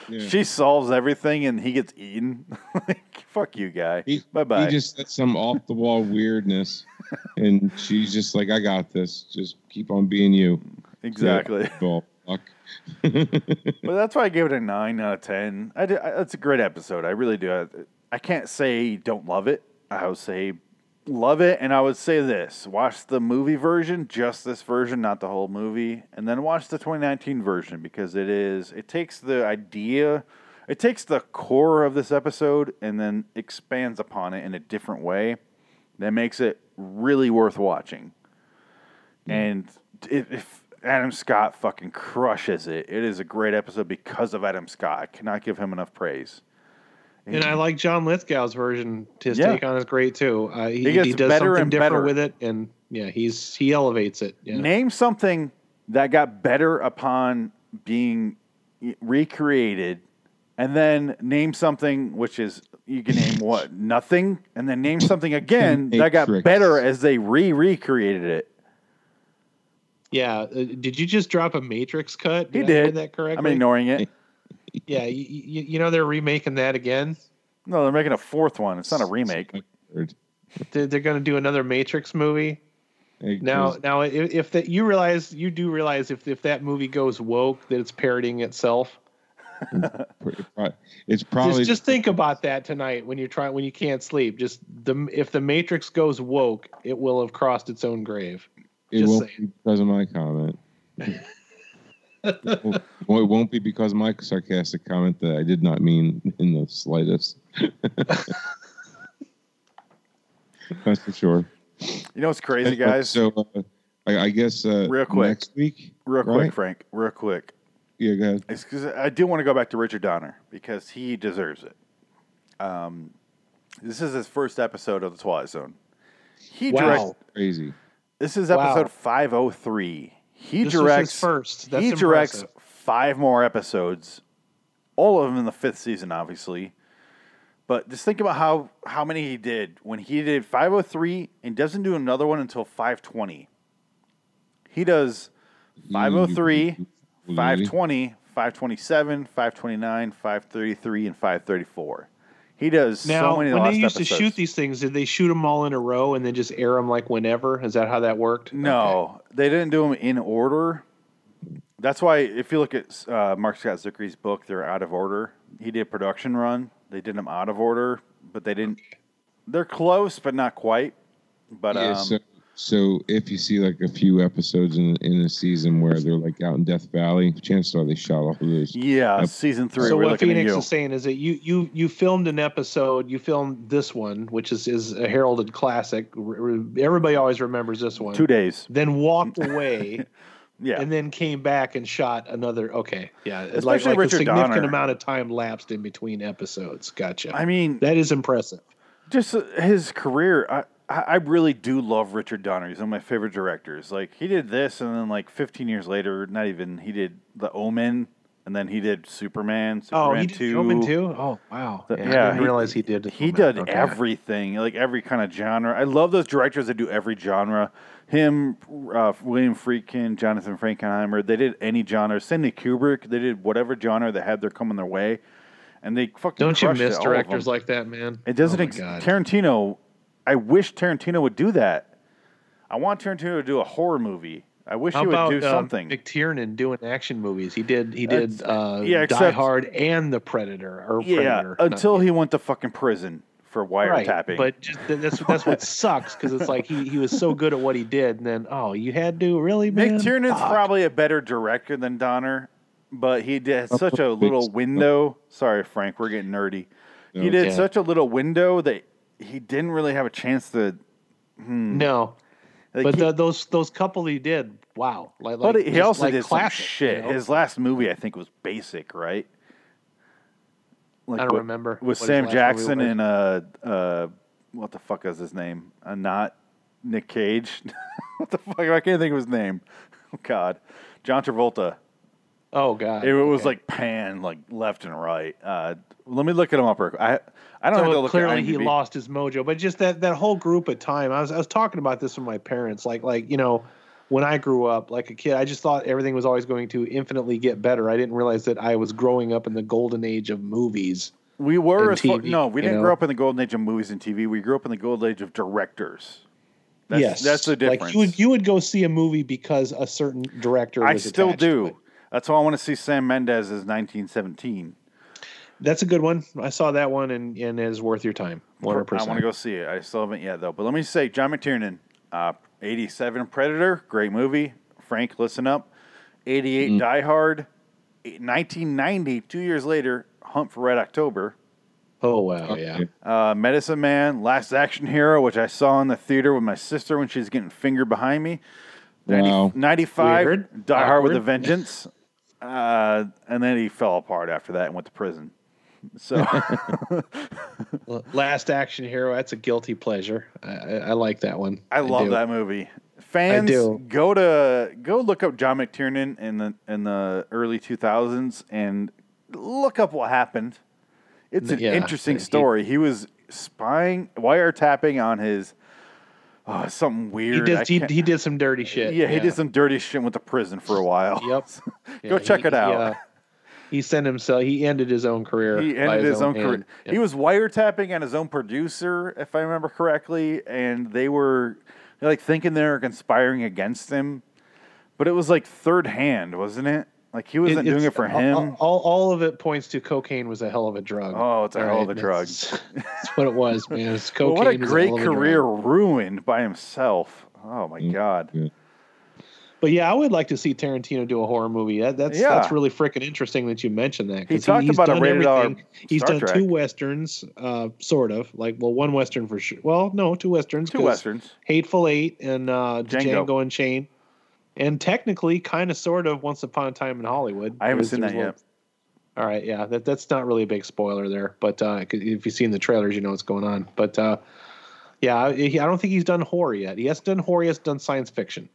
B: Yeah.
A: She solves everything and he gets eaten. [laughs] like fuck you, guy. bye bye.
B: He just said some off the wall weirdness, and she's just like, "I got this. Just keep on being you."
A: Exactly.
B: Yeah, fuck.
A: but that's why I gave it a nine out of ten. I, did, I it's a great episode. I really do. I, I can't say don't love it. I would say love it, and I would say this: watch the movie version, just this version, not the whole movie, and then watch the 2019 version because it is. It takes the idea, it takes the core of this episode, and then expands upon it in a different way. That makes it really worth watching. Hmm. And if, if Adam Scott fucking crushes it, it is a great episode because of Adam Scott. I cannot give him enough praise.
L: And I like John Lithgow's version. His
A: Yeah.
L: take on is great too. Uh, he,
A: He
L: he does
A: better
L: something
A: and
L: different
A: better.
L: with it, and yeah, he's he elevates it. Yeah.
A: Name something that got better upon being recreated, and then name something which is you can name [laughs] what nothing, and then name something again [laughs] that got better as they re recreated it.
L: Yeah. Uh, did you just drop a Matrix cut?
A: He
L: I hear
A: did.
L: that correctly?
A: I'm ignoring it.
L: Yeah. You, you, you know they're remaking that again.
A: No, they're making a fourth one. It's not a remake.
L: They're, they're going to do another Matrix movie. Now, now, if, if that you realize, you do realize if if that movie goes woke, that it's parodying itself. [laughs]
B: it's probably
L: just, just think about that tonight when you're trying when you can't sleep. Just the if the Matrix goes woke, it will have crossed its own grave.
B: it
L: Just
B: won't
L: saying.
B: be because of my comment. [laughs] [laughs] well, it won't be because of my sarcastic comment that I did not mean in the slightest. [laughs] That's for sure.
A: You know what's crazy, guys?
B: So uh, I, I guess uh,
A: Real quick.
B: next week,
A: Real quick. Frank. Real quick.
B: Yeah, go ahead.
A: It's 'cause I do want to go back to Richard Donner because he deserves it. Um, this is his first episode of the Twilight Zone. He
L: Wow.
A: directs.
B: Crazy.
A: This is
L: Wow.
A: episode five oh three. He
L: This
A: directs
L: first. That's
A: he directs five more episodes, all of them in the fifth season, obviously. But just think about how how many he did when he did five oh three and doesn't do another one until five twenty. He does 503, 520, 527, 529, 533, and 534. He does
L: Now,
A: so many
L: when they used
A: episodes.
L: to shoot these things, did they shoot them all in a row and then just air them like whenever? Is that how that worked?
A: No, they didn't do them in order. That's why if you look at uh, Marc Scott Zicree's book, they're out of order. He did a production run. They did them out of order, but they didn't. They're close, but not quite. But
B: yeah,
A: um,
B: so, so if you see like a few episodes in in a season where they're like out in Death Valley, chances are they shot all of those.
A: yeah,
B: Ep-
A: season three.
L: So what Phoenix is saying is that you you you filmed an episode, you filmed this one, which is is a heralded classic. R- r- Everybody always remembers this one.
A: Two days.
L: Then walked away. [laughs]
A: Yeah.
L: And then came back and shot another. Okay, yeah, it's
A: Especially
L: like, like a significant
A: Donner.
L: amount of time lapsed in between episodes. Gotcha.
A: I mean,
L: that is impressive.
A: just uh, his career. I, I really do love Richard Donner. He's one of my favorite directors. Like he did this, and then like 15 years later, not even he did The Omen, and then he did Superman. Superman
L: oh, he did
A: two.
L: Omen too. Oh, wow.
A: The-
L: yeah, I didn't realize he did.
A: He did
L: Okay.
A: everything, like every kind of genre. I love those directors that do every genre. Him, uh, William Friedkin, Jonathan Frankenheimer. They did any genre. Stanley Kubrick. They did whatever genre that had their coming their way, and they fucking
L: Don't you
A: it,
L: miss directors like that, man?
A: It doesn't.
L: Oh
A: ex- Tarantino. I wish Tarantino would do that. I want Tarantino to do a horror movie. I wish
L: How
A: he would
L: about
A: do
L: um,
A: something.
L: McTiernan doing action movies? He did. He did. Uh,
A: yeah,
L: Die Hard and The Predator. Or
A: yeah,
L: Predator. not-
A: until he went to fucking prison for
L: right.
A: wiretapping.
L: But just, that's that's what [laughs] sucks because it's like he, he was so good at what he did, and then oh, you had to really man.
A: McTiernan's
L: Fuck.
A: probably a better director than Donner, but he did such a little window. Sorry, Frank, we're getting nerdy. He did
L: Okay.
A: such a little window that he didn't really have a chance to. Hmm.
L: no.
A: Like,
L: but
A: he-
L: the, those those couple he did, wow. Like, like
A: but he
L: just
A: also
L: like
A: did
L: classic,
A: some shit.
L: you know?
A: His last movie, I think, was basic, right? Like
L: I don't
A: with-
L: remember
A: With Sam Jackson and uh, uh, what the fuck is his name? Uh, not Nick Cage. [laughs] what the fuck? I can't think of his name. [laughs] Oh God, John Travolta.
L: Oh God.
A: It was
L: okay.
A: like pan like left and right. Uh, let me look at him up. real quick. I I don't
L: So
A: have to look
L: clearly
A: at
L: he lost his mojo, but just that that whole group of time. I was I was talking about this with my parents. Like like you know, when I grew up, like a kid, I just thought everything was always going to infinitely get better. I didn't realize that I was growing up in the golden age of movies.
A: We were
L: and
A: as far, no, we didn't
L: know?
A: grow up in the golden age of movies and TV. We grew up in the golden age of directors. That's,
L: yes,
A: that's the difference.
L: Like you would you would go see a movie because a certain director.
A: I still
L: attached to it.
A: do. That's why I want to see Sam Mendes as 1917.
L: That's a good one. I saw that one and and it is worth your time. One hundred
A: I want to go see it. I still haven't yet though. But let me say, John McTiernan, uh, 87 Predator, great movie. Frank, listen up. 88
L: Mm.
A: Die Hard. 1990, two years later, Hunt for Red October.
L: Oh wow, yeah.
A: Uh, Medicine Man, Last Action Hero, which I saw in the theater with my sister when she's getting fingered behind me. 90
B: Wow.
A: 95,
L: Weird.
A: Die Hard with a Vengeance. Uh, and then he fell apart after that and went to prison. So, [laughs]
L: Last Action Hero. That's a guilty pleasure. I, I, I like that one.
A: I love
L: do.
A: that movie. Fans,
L: do.
A: go to go look up John McTiernan in the in the early 2000s and look up what happened. It's an
L: Yeah,
A: interesting
L: he-
A: story. He was spying, wiretapping on his oh, something
L: He
A: weird.
L: did. He, he did some dirty shit.
A: yeah, he did some dirty shit went to prison for a while.
L: Yep. [laughs]
A: go
L: Yeah,
A: check
L: he-
A: it out.
L: He, uh, he sent himself. He ended his own career.
A: He ended his own
L: hand.
A: career. He was wiretapping on his own producer, if I remember correctly, and they were like thinking they were conspiring against him. But it was like third hand, wasn't it? Like he wasn't doing it for him.
L: All, all of it points to cocaine was a hell of a drug.
A: Oh, it's a
L: All
A: hell of a drug.
L: That's, that's what it was, man. It's [laughs]
A: Well,
L: cocaine.
A: what a
L: was
A: great
L: hell of a drug.
A: career ruined by himself. Oh my god.
L: But yeah, I would like to see Tarantino do a horror movie. That, that's
A: Yeah.
L: that's really freaking interesting that you mentioned that.
A: He
L: 'cause
A: talked
L: he's
A: about a
L: done
A: rated R
L: everything. He's
A: Star
L: done
A: Trek.
L: two westerns, uh, sort of like well, one western for sure. Well, no, two westerns.
A: Two
L: 'cause
A: westerns.
L: Hateful Eight and uh,
A: Django.
L: Django. and Chain, and technically, kind of, sort of, Once Upon a Time in Hollywood.
A: I haven't seen that
L: a
A: yet.
L: All right, yeah, that that's not really a big spoiler there, but uh, 'cause if you've seen the trailers, you know what's going on. But uh, yeah, I, I don't think he's done horror yet. He hasn't done horror. He has done science fiction.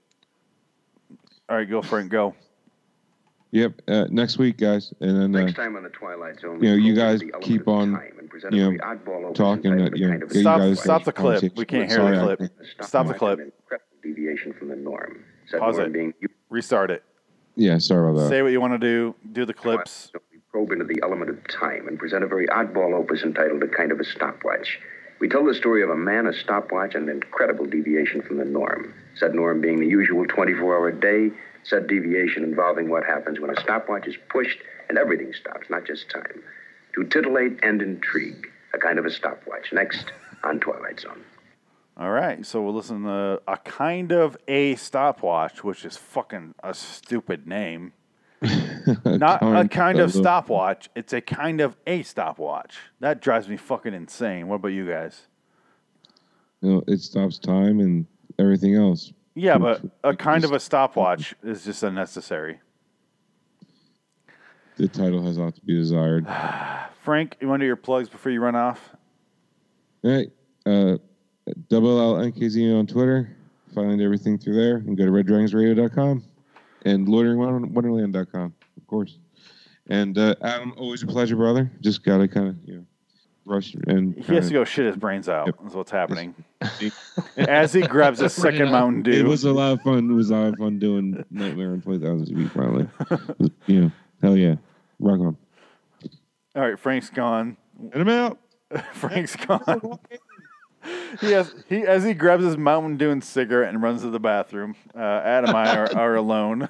A: All right, go Frank, go.
B: Yep. Uh, next week, guys, and then uh,
E: Next time on the Twilight Zone,
B: you know, you guys keep on,
E: time and present a
B: you know,
E: very oddball open
B: talking. Uh, you know,
E: Kind of
B: get you
A: Stop-
B: guys
A: stop the clip. We can't hear
B: Sorry,
A: the clip. Stop the clip.
E: Deviation from the norm. Said
A: Pause it.
E: being
A: Restart it.
B: Yeah, sorry about that.
A: Say what you want to do. Do the clips.
E: we probe into the element of time and present a very oddball opus entitled A Kind of a Stopwatch. We tell the story of a man, a stopwatch, and an incredible deviation from the norm. Said norm being the usual 24 hour day, said deviation involving what happens when a stopwatch is pushed and everything stops, not just time. To titillate and intrigue, a kind of a stopwatch. Next on Twilight Zone.
A: All right, so we'll listen to a kind of a stopwatch, which is fucking a stupid name. [laughs] Not a kind of stopwatch. It's a kind of a stopwatch. That drives me fucking insane. What about you guys?
B: You know, it stops time and everything else.
A: Yeah, but a kind of a stopwatch is just unnecessary.
B: The title has a lot to be desired. [sighs]
A: Frank, you want to do your plugs before you run off?
B: All right. Uh, double L NKZ on Twitter. Find everything through there and go to reddragonsradio.com and loiteringwonderland.com, of course. And uh, Adam, always a pleasure, brother. Just got to kind of, you know, rush and.
A: He has to go shit his brains out. Is what's happening. [laughs] As he grabs a second Mountain Dew.
B: It was a lot of fun. It was a lot of fun doing Nightmare on 20,000 feet, finally. you know, hell yeah. Rock on.
A: All right, Frank's gone.
B: And I'm out. [laughs]
A: Frank's gone. [laughs] he has he as he grabs his Mountain Dew and cigarette and runs to the bathroom. Uh, Adam and I are, are alone.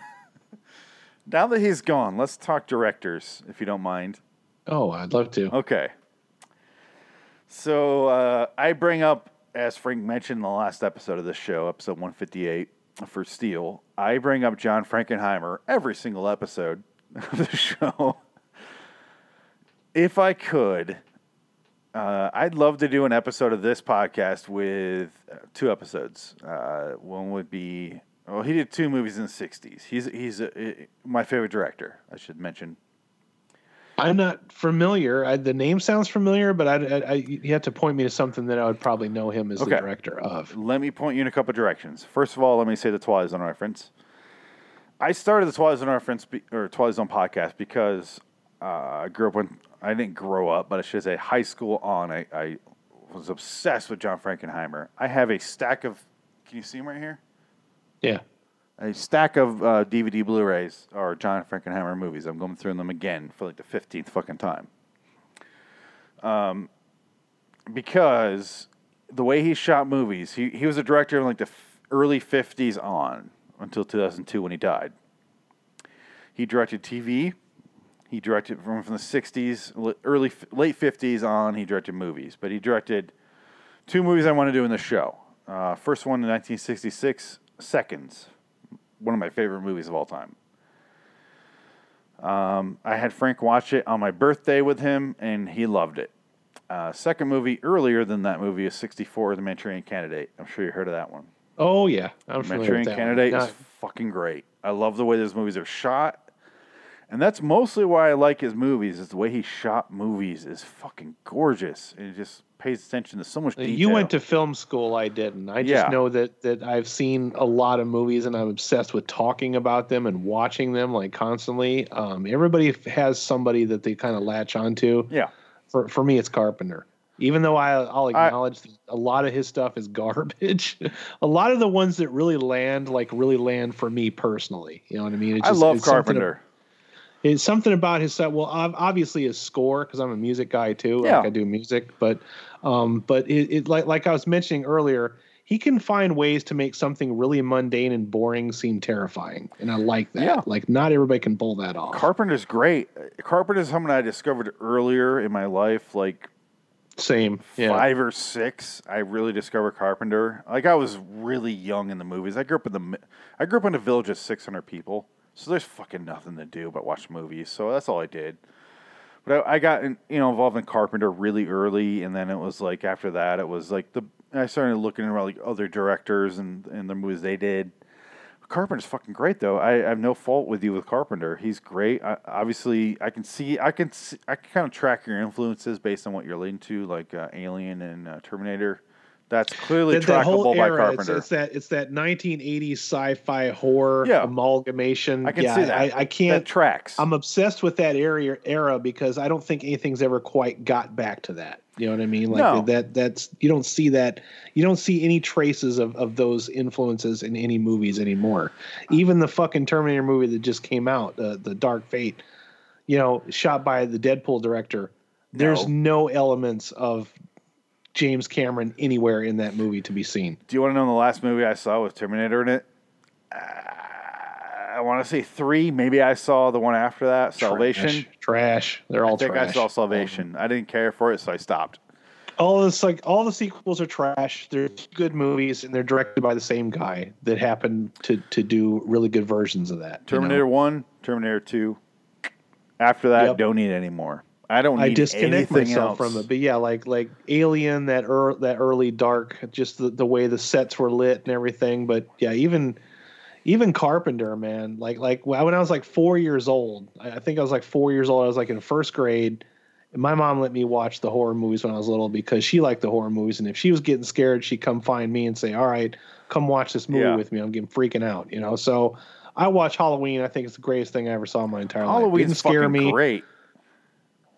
A: [laughs] now that he's gone, let's talk directors, if you don't mind.
L: Oh, I'd love to.
A: Okay. So uh, I bring up, as Frank mentioned in the last episode of this show, episode 158 for Steel, I bring up John Frankenheimer every single episode [laughs] of the show. If I could, uh, I'd love to do an episode of this podcast with uh, two episodes. Uh, one would be, well, he did two movies in the 60s. He's, he's a, my favorite director, I should mention.
L: I'm not familiar. I, the name sounds familiar, but I, I, you have to point me to something that I would probably know him as the director of.
A: Let me point you in a couple directions. First of all, let me say the Twilight Zone reference. I started the Twilight Zone reference be, or Twilight Zone podcast because uh, I grew up when I didn't grow up, but I should say high school on. I, I was obsessed with John Frankenheimer. I have a stack of. Can you see him right here?
L: Yeah.
A: A stack of uh, DVD Blu-rays or John Frankenheimer movies. I'm going through them again for like the fifteenth fucking time. Um, because the way he shot movies, he he was a director in like the f- early '50s on until 2002 when he died. He directed TV. He directed from from the 60s, early late 50s on. He directed movies, but he directed two movies I want to do in the show. Uh, first one in 1966, Seconds, one of my favorite movies of all time. Um, I had Frank watch it on my birthday with him, and he loved it. Uh, second movie earlier than that movie is 64, The Manchurian Candidate. I'm sure you heard of that one.
L: Oh yeah, I'm familiar
A: Manchurian Candidate is fucking great. I love the way those movies are shot. And that's mostly why I like his movies, is the way he shot movies is fucking gorgeous. And he just pays attention to so much
L: Uh,
A: detail.
L: You went to film school. I didn't. I just
A: Yeah.
L: know that that I've seen a lot of movies, and I'm obsessed with talking about them and watching them like constantly. Um, everybody has somebody that they kind of latch onto.
A: Yeah.
L: For for me, it's Carpenter. Even though I, I'll acknowledge that a lot of his stuff is [laughs] garbage, a lot of the ones that really land, like really land for me personally. You know what I mean? It's
A: I love Carpenter.
L: It's something about his set. Well, obviously his score because I'm a music guy too.
A: Yeah.
L: Like I do music, but um, but it, it like like I was mentioning earlier, he can find ways to make something really mundane and boring seem terrifying, and I like that.
A: Yeah.
L: Like not everybody can pull that off.
A: Carpenter's great. Carpenter's someone I discovered earlier in my life, like
L: Same. Yeah.
A: five or six. I really discovered Carpenter. Like I was really young in the movies. I grew up in the I grew up in a village of 600 people, so there's fucking nothing to do but watch movies. So that's all I did. But I, I got in, you know involved in Carpenter really early, and then it was like after that it was like the I started looking around like other directors and and the movies they did. Carpenter's fucking great though. I, I have no fault with you with Carpenter. He's great. I, obviously, I can see I can see, I can kind of track your influences based on what you're into, like uh, Alien and uh, Terminator. That's clearly
L: That,
A: trackable
L: whole
A: by
L: era, it's,
A: Carpenter.
L: it's that it's that 1980s sci-fi horror
A: Yeah.
L: amalgamation.
A: I can
L: yeah,
A: see that.
L: I, I can't.
A: That tracks.
L: I'm obsessed with that area era because I don't think anything's ever quite got back to that. You know what I mean? Like
A: No.
L: that that's you don't see that you don't see any traces of, of those influences in any movies anymore. Even the fucking Terminator movie that just came out, uh, the Dark Fate, you know, shot by the Deadpool director. There's no elements of James Cameron anywhere in that movie to be seen.
A: Do you want to know the last movie I saw with Terminator in it? Uh, I want to say three. Maybe I saw the one after that, Salvation.
L: Trash. Trash. They're all
A: I think
L: trash.
A: I saw Salvation. I didn't care for it, so I stopped.
L: all this like all the sequels are trash. They're good movies and they're directed by the same guy that happened to to do really good versions of that. you know?
A: Terminator One, Terminator Two. After that,
L: Yep.
A: don't need anymore. I don't need
L: I disconnect myself
A: else.
L: from it. But yeah, like like Alien, that ear that early dark, just the, the way the sets were lit and everything. But yeah, even even Carpenter, man, like like when I was like four years old, I think I was like four years old. I was like in first grade. And my mom let me watch the horror movies when I was little because she liked the horror movies. And if she was getting scared, she'd come find me and say, "All right, come watch this movie
A: Yeah.
L: with me. I'm getting freaking out." You know. So I watch Halloween. I think it's the greatest thing I ever saw in my entire life.
A: Halloween's
L: Didn't scare me
A: great.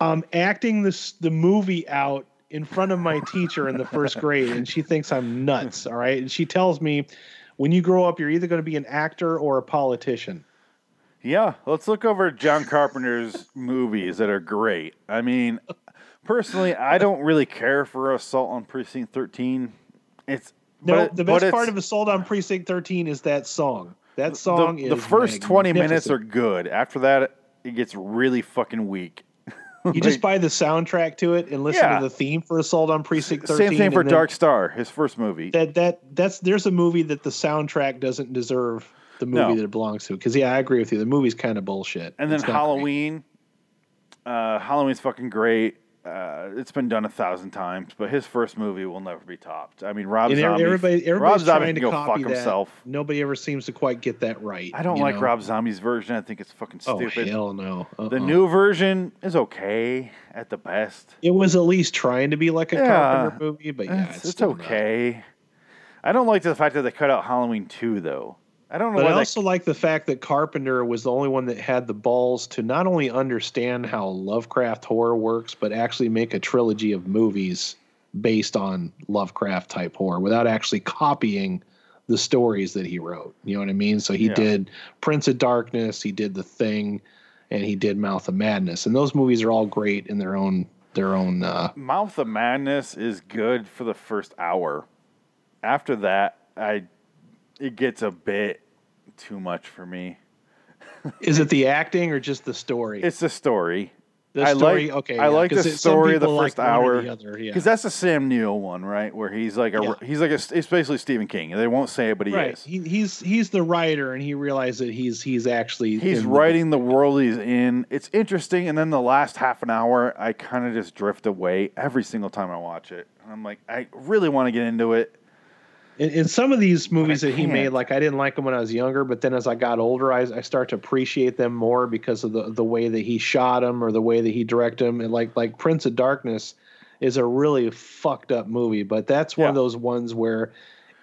L: Um, acting this the movie out in front of my teacher in the first [laughs] grade, and she thinks I'm nuts. All right, and she tells me, when you grow up, you're either going to be an actor or a politician.
A: Yeah, let's look over John Carpenter's [laughs] movies that are great. I mean, personally, I don't really care for Assault on Precinct 13. It's
L: No,
A: but
L: the best part of Assault on Precinct 13 is that song. That
A: the,
L: song
A: the
L: is
A: first 20 minutes are good. After that, it gets really fucking weak.
L: You just buy the soundtrack to it and listen
A: Yeah.
L: to the theme for Assault on Precinct 13.
A: Same thing for Dark Star, his first movie.
L: That that that's there's a movie that the soundtrack doesn't deserve the movie
A: No.
L: that it belongs to. Because yeah, I agree with you. The movie's kind of bullshit.
A: And then. Halloween. Uh, Halloween's fucking great. Uh, it's been done a thousand times, but his first movie will never be topped. I mean, Rob
L: And
A: Zombie.
L: everybody,
A: Rob
L: everybody's
A: Zombie
L: trying
A: can
L: to
A: go
L: copy
A: fuck
L: that.
A: himself.
L: Nobody ever seems to quite get that right.
A: I don't like
L: know?
A: Rob Zombie's version. I think it's fucking
L: Oh
A: stupid.
L: hell no!
A: The
L: Uh-uh.
A: new version is okay at the best.
L: It was at least trying to be like a
A: Yeah.
L: Carpenter movie, but yeah,
A: it's,
L: it's,
A: it's
L: still not.
A: okay. I don't like the fact that they cut out Halloween 2, though. I don't know
L: But I
A: that-
L: also like the fact that Carpenter was the only one that had the balls to not only understand how Lovecraft horror works, but actually make a trilogy of movies based on Lovecraft type horror without actually copying the stories that he wrote. You know what I mean? So he
A: Yeah.
L: did Prince of Darkness, he did The Thing, and he did Mouth of Madness. And those movies are all great in their own their own uh
A: Mouth of Madness is good for the first hour. After that, I it gets a bit too much for me.
L: is it the acting or just the story?
A: It's the story.
L: The
A: I
L: story,
A: like,
L: okay,
A: I
L: yeah,
A: like the
L: it-
A: story of the
L: people like
A: first hour
L: the other, yeah.
A: because that's a Sam Neill one, right? Where he's like a
L: Yeah.
A: he's like a it's basically Stephen King. They won't say it, but he
L: right.
A: is.
L: He, he's he's the writer, and he realized that he's he's actually
A: He's
L: in the-
A: writing the world he's in. It's interesting, and then the last half an hour, I kind of just drift away every single time I watch it. I'm like, I really want to get into it.
L: In, in some of these movies that he made. Like I didn't like them when I was younger, but then as I got older, I, I start to appreciate them more because of the the way that he shot them or the way that he directed them. And like like Prince of Darkness is a really fucked up movie, but that's one of those ones where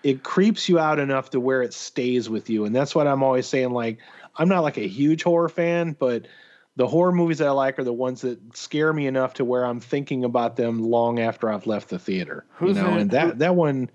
L: it creeps you out enough to where it stays with you. And that's what I'm always saying. Like I'm not like a huge horror fan, but the horror movies that I like are the ones that scare me enough to where I'm thinking about them long after I've left the theater.
A: Who's
L: you know,
A: in-
L: and that
A: who-
L: that one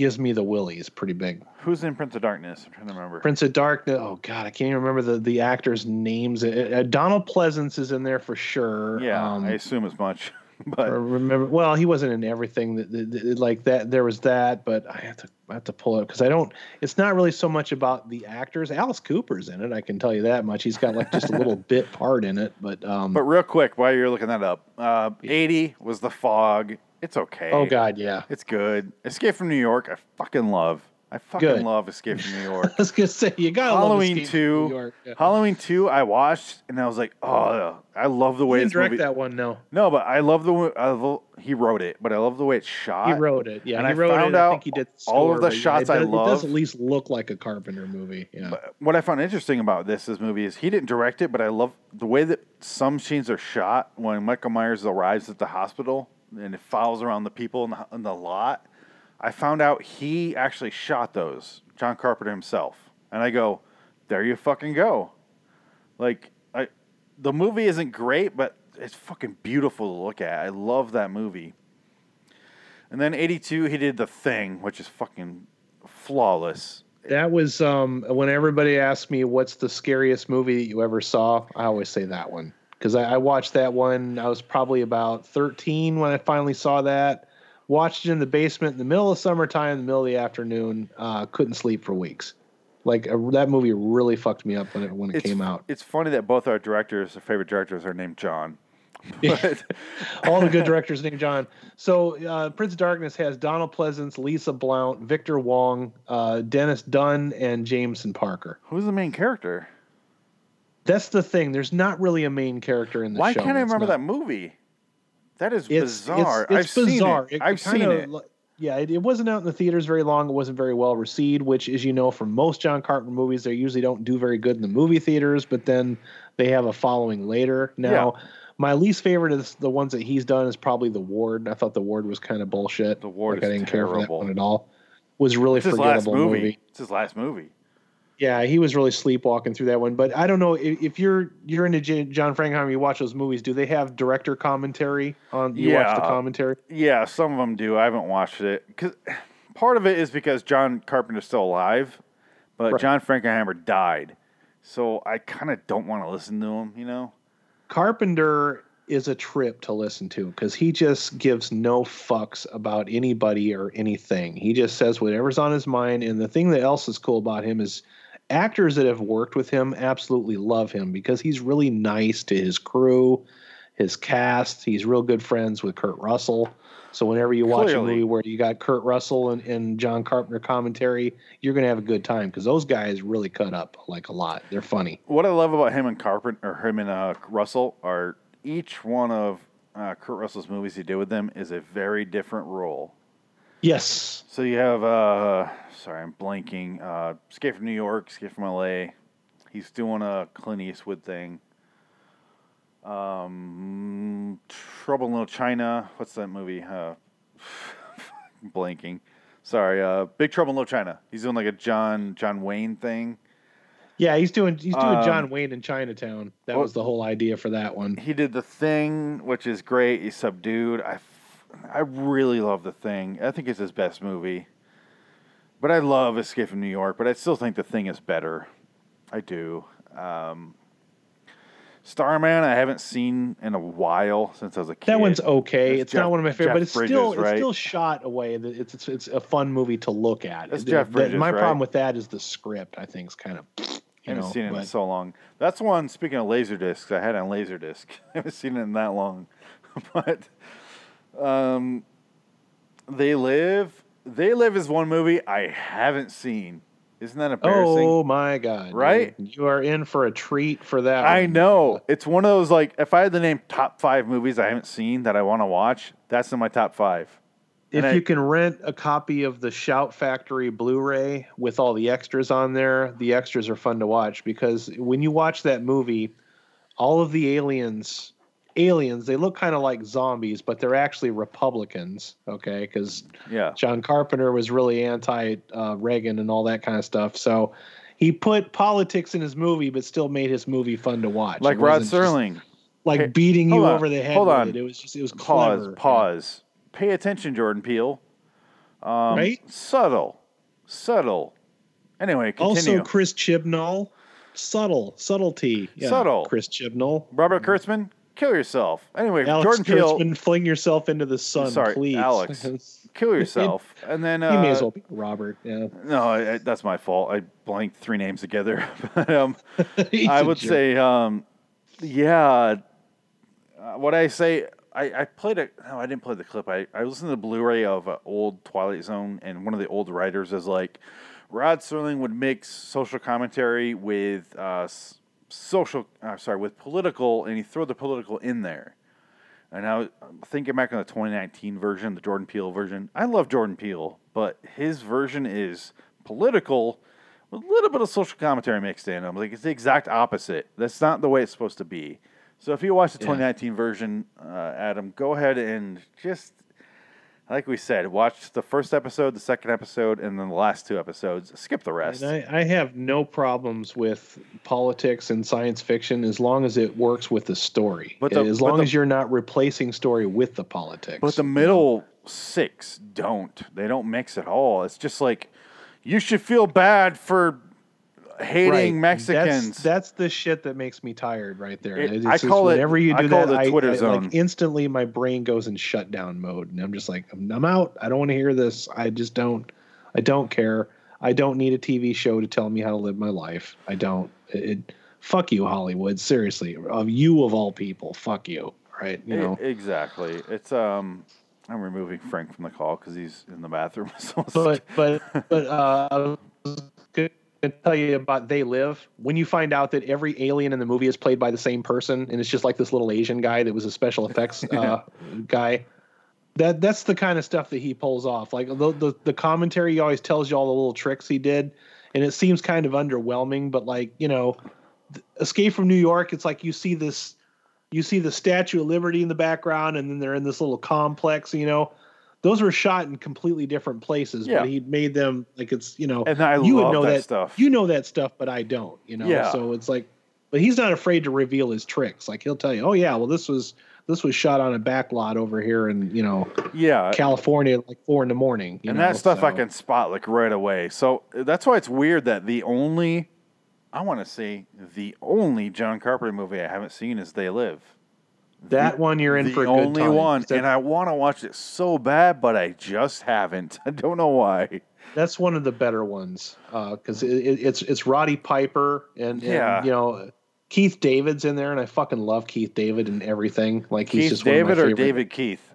L: gives me the willies pretty big.
A: Who's in Prince of Darkness? I'm trying to remember.
L: Prince of Darkness. Oh God, I can't even remember the the actors' names. Uh, uh, Donald Pleasence is in there for sure.
A: yeah,
L: Um,
A: I assume as much. [laughs] But
L: remember. Well, he wasn't in everything that, that- that- like that. There was that, but I have to I have to pull it because I don't. It's not really so much about the actors. Alice Cooper's in it. I can tell you that much. He's got like just a little [laughs] bit part in it, but um.
A: but real quick, while you're looking that up, uh, 80 was the fog. It's okay.
L: oh God, yeah.
A: It's good. Escape from New York, I fucking love. I fucking
L: Good.
A: love Escape from New York. [laughs]
L: I was gonna say you got
A: Halloween two.
L: New York. Yeah.
A: Halloween two, I watched and I was like, oh, I love the way
L: didn't direct
A: movie.
L: that one. No,
A: No, but I love the way I love, he wrote it, but I love the way it's shot.
L: he wrote it. Yeah,
A: and
L: he
A: I
L: wrote
A: found
L: it. I
A: out
L: think he did
A: all of the
L: but yeah,
A: shots
L: it
A: I
L: does, It does at least look like a Carpenter movie. Yeah.
A: What I found interesting about this this movie is he didn't direct it, but I love the way that some scenes are shot when Michael Myers arrives at the hospital and it follows around the people in the, in the lot. I found out he actually shot those, John Carpenter himself, and I go, there you fucking go. Like I, the movie isn't great, but it's fucking beautiful to look at. I love that movie. And then '82, he did The Thing, which is fucking flawless.
L: That was um, when everybody asked me what's the scariest movie that you ever saw. I always say that one because I, I watched that one. I was probably about 13 when I finally saw that. Watched it in the basement in the middle of summertime, in the middle of the afternoon. Uh, couldn't sleep for weeks. Like that movie really fucked me up when it when it
A: it's,
L: came out.
A: It's funny that both our directors, our favorite directors, are named John. [laughs] But
L: All the good [laughs] directors named John. So uh, Prince of Darkness has Donald Pleasence, Lisa Blount, Victor Wong, uh, Dennis Dun, and Jameson Parker.
A: who's the main character?
L: That's the thing. There's not really a main character in the
A: Why
L: show.
A: Why can't I remember
L: not-
A: that movie? That is
L: It's
A: bizarre.
L: It's, it's
A: I've
L: bizarre.
A: seen it. I've
L: kinda
A: seen it.
L: Yeah, it, it wasn't out in the theaters very long. It wasn't very well received, which, as you know, from most John Carpenter movies, they usually don't do very good in the movie theaters, but then they have a following later. Now, my least favorite is the ones that he's done is probably The Ward. I thought The Ward was kind of bullshit.
A: The Ward
L: like, I didn't care for that one at all. Was really
A: It's
L: forgettable
A: movie.
L: movie.
A: It's his last movie.
L: Yeah, he was really sleepwalking through that one. But I don't know if, if you're you're into J- John Frankenheimer, you watch those movies. Do they have director commentary on? You watch the commentary.
A: Yeah, some of them do. I haven't watched it because part of it is because John Carpenter's still alive, but
L: Right.
A: John Frankenheimer died, so I kind of don't want to listen to him. You know?
L: Carpenter is a trip to listen to because he just gives no fucks about anybody or anything. He just says whatever's on his mind. And the thing that else is cool about him is actors that have worked with him absolutely love him because he's really nice to his crew, his cast. He's real good friends with Kurt Russell. So whenever you watch a movie where you got Kurt Russell and, and John Carpenter commentary, you're gonna have a good time because those guys really cut up like a lot. They're funny.
A: What I love about him and Carpenter, or him and uh, Russell, are each one of uh, Kurt Russell's movies he did with them is a very different role.
L: Yes.
A: So you have, uh, sorry, I'm blanking. Uh, Escape from New York, Escape from L.A. He's doing a Clint Eastwood thing. Um, Trouble in Little China. What's that movie? Uh, [laughs] blanking. Sorry, uh, Big Trouble in Little China. He's doing like a John John Wayne thing.
L: Yeah, he's doing he's doing
A: Um,
L: John Wayne in Chinatown. That
A: well-
L: was the whole idea for that one.
A: He did the thing, which is great. He's subdued. I, I really love the thing. I think it's his best movie. But I love Escape from New York. But I still think the thing is better. I do. Um, Starman, I haven't seen in a while since I was a kid.
L: That one's okay.
A: That's
L: It's
A: Jeff-
L: not one of my favorite,
A: Jeff
L: but it's
A: Bridges,
L: still
A: right?
L: it's still shot away. that It's, it's it's a fun movie to look at.
A: That's
L: The-
A: Jeff Bridges,
L: my
A: right?
L: problem with that is the script. I think is kind of
A: I
L: you
A: haven't
L: know.
A: seen it in so long. That's one. Speaking of laser discs, I had on laser disc. [laughs] I haven't seen it in that long, [laughs] but um, they live. They live is one movie I haven't seen. Isn't that embarrassing?
L: Oh my god!
A: Right?
L: dude. You are in for a treat for that.
A: I
L: one.
A: know it's one of those like if I had the name top five movies I haven't seen that I want to watch, that's in my top five.
L: If
A: And I-
L: you can rent a copy of the Shout Factory Blu-ray with all the extras on there, the extras are fun to watch because when you watch that movie, all of the aliens, aliens, they look kind of like zombies, but they're actually Republicans. Okay, because
A: yeah,
L: John Carpenter was really anti uh, Reagan and all that kind of stuff. So he put politics in his movie, but still made his movie fun to watch.
A: like Rod
L: just,
A: Serling.
L: like
A: Hey,
L: beating you
A: on,
L: over the head.
A: Hold on.
L: It. it was just it was
A: pause.
L: clever.
A: Pause. Pay attention, Jordan Peele. Um,
L: Right?
A: Subtle. Subtle. Anyway, continue.
L: Also, Chris Chibnall, subtle, subtlety, yeah,
A: Subtle.
L: Chris Chibnall,
A: Robert Kurtzman, kill yourself. Anyway,
L: Alex
A: Jordan Peele,
L: Kurtzman, fling yourself into the sun,
A: Sorry,
L: please.
A: Alex. [laughs] kill yourself. and then uh,
L: you may as well be Robert. Yeah,
A: No, I, I- that's my fault. I blanked three names together. [laughs] but, um, [laughs] I would say, um, yeah. Uh, what I say, I, I played a. No, I didn't play the clip. I, I listened to the Blu-ray of uh, old Twilight Zone, and one of the old writers is like, Rod Serling would mix social commentary with uh, social. Uh, sorry, with political, and he throw the political in there. And I was thinking back on the 2019 version, the Jordan Peele version. I love Jordan Peele, but his version is political with a little bit of social commentary mixed in. I'm like, it's the exact opposite. That's not the way it's supposed to be. So if you watch the
L: Yeah.
A: 2019 version, uh, Adam, go ahead and just, like we said, watch the first episode, the second episode, and then the last two episodes. Skip the rest.
L: I, I have no problems with politics and science fiction as long as it works with the story.
A: But the-
L: as long
A: the-
L: as you're not replacing story with the politics.
A: But the middle six don't. They don't mix at all. It's just like you should feel bad for hating
L: Right.
A: Mexicans.
L: That's, that's the shit that makes me tired right there.
A: It- I call it-
L: whenever you
A: I
L: do
A: call
L: that,
A: it the Twitter
L: I, I-
A: zone.
L: Like instantly, my brain goes in shutdown mode, and I'm just like, I'm, I'm out. I don't want to hear this. I just don't. I don't care. I don't need a TV show to tell me how to live my life. I don't. It, it fuck you, Hollywood. Seriously, of you of all people, fuck you. Right? You know.
A: exactly. It's um. I'm removing Frank from the call because he's in the bathroom. [laughs] So
L: but but but uh, I was to tell you about They Live. When you find out that every alien in the movie is played by the same person, and it's just like this little Asian guy that was a special effects [laughs] uh, guy. That that's the kind of stuff that he pulls off. Like the, the the commentary, he always tells you all the little tricks he did, and it seems kind of underwhelming. But like you know, Escape from New York, it's like you see this, you see the Statue of Liberty in the background, and then they're in this little complex. You know, those were shot in completely different places,
A: Yeah.
L: but he made them like it's you know,
A: And I
L: you
A: love
L: would know
A: that
L: that,
A: stuff.
L: You know that stuff, but I don't. You know,
A: Yeah.
L: so it's like, but he's not afraid to reveal his tricks. Like he'll tell you, oh yeah, well this was this was shot on a back lot over here in you know
A: yeah,
L: California at like four in the morning.
A: And
L: know,
A: that stuff I can spot like right away. So that's why it's weird that the only, I want to say the only John Carpenter movie I haven't seen is They Live.
L: That one you're in
A: the
L: for a
A: only
L: time.
A: one, and I want to watch it so bad, but I just haven't. [laughs] I don't know why.
L: That's one of the better ones uh, because it, it, it's it's Roddy Piper and, and,
A: Yeah.
L: you know Keith David's in there, and I fucking love Keith David and everything. Like he's
A: Keith
L: just one of my
A: David or David Keith?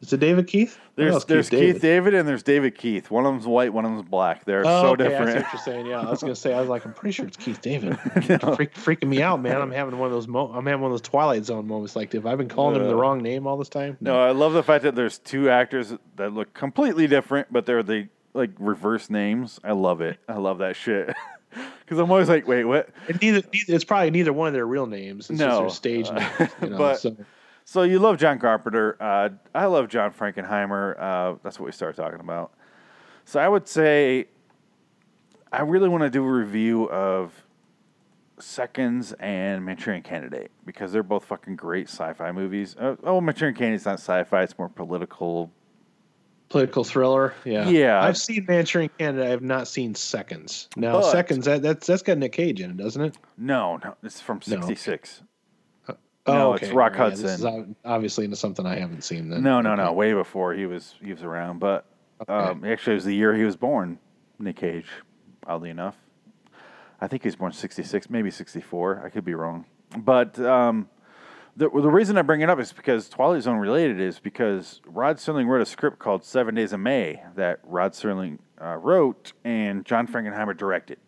L: Is it David Keith? I thought it
A: There's there's Keith
L: David.
A: David. and there's David Keith. One of them's white, one of them's black. They're
L: Oh,
A: so
L: okay, I see
A: different.
L: what you're saying. Yeah, I was gonna say I was like, I'm pretty sure it's Keith David. [laughs] Freak, freaking me out, man. I'm having one of those. Mo- I'm having one of those Twilight Zone moments. Like, have I been calling him the
A: Uh,
L: wrong name all this time?
A: No, I love the fact that there's two actors that look completely different, but they're the like reverse names. I love it. I love that shit. [laughs] Because I'm always like, wait, what?
L: And neither, neither, it's probably neither one of their real names. It's just
A: No,
L: their stage
A: uh,
L: names. You [laughs] know,
A: but
L: so.
A: So you love John Carpenter. Uh, I love John Frankenheimer. Uh, that's what we started talking about. So I would say I really want to do a review of Seconds and Manchurian Candidate because they're both fucking great sci-fi movies. Uh, oh, Manchurian Candidate's not sci-fi; it's more political.
L: Political thriller. Yeah.
A: Yeah.
L: I've seen Manchurian Candidate. I have not seen Seconds. Now,
A: But-
L: Seconds, that, that's that's got Nick Cage in it, doesn't it?
A: No, no, it's from
L: No.
A: '66.
L: Oh,
A: No,
L: okay.
A: it's Rock
L: right, yeah, this
A: Hudson.
L: is obviously into something I haven't seen then.
A: No, no, no. Way before he was he was around, but um, actually, it was the year he was born. Nick Cage, oddly enough, I think he was born '66, maybe '64. I could be wrong, but um, the the reason I bring it up is because Twilight Zone related is because Rod Serling wrote a script called Seven Days of May that Rod Serling uh, wrote and John Frankenheimer directed.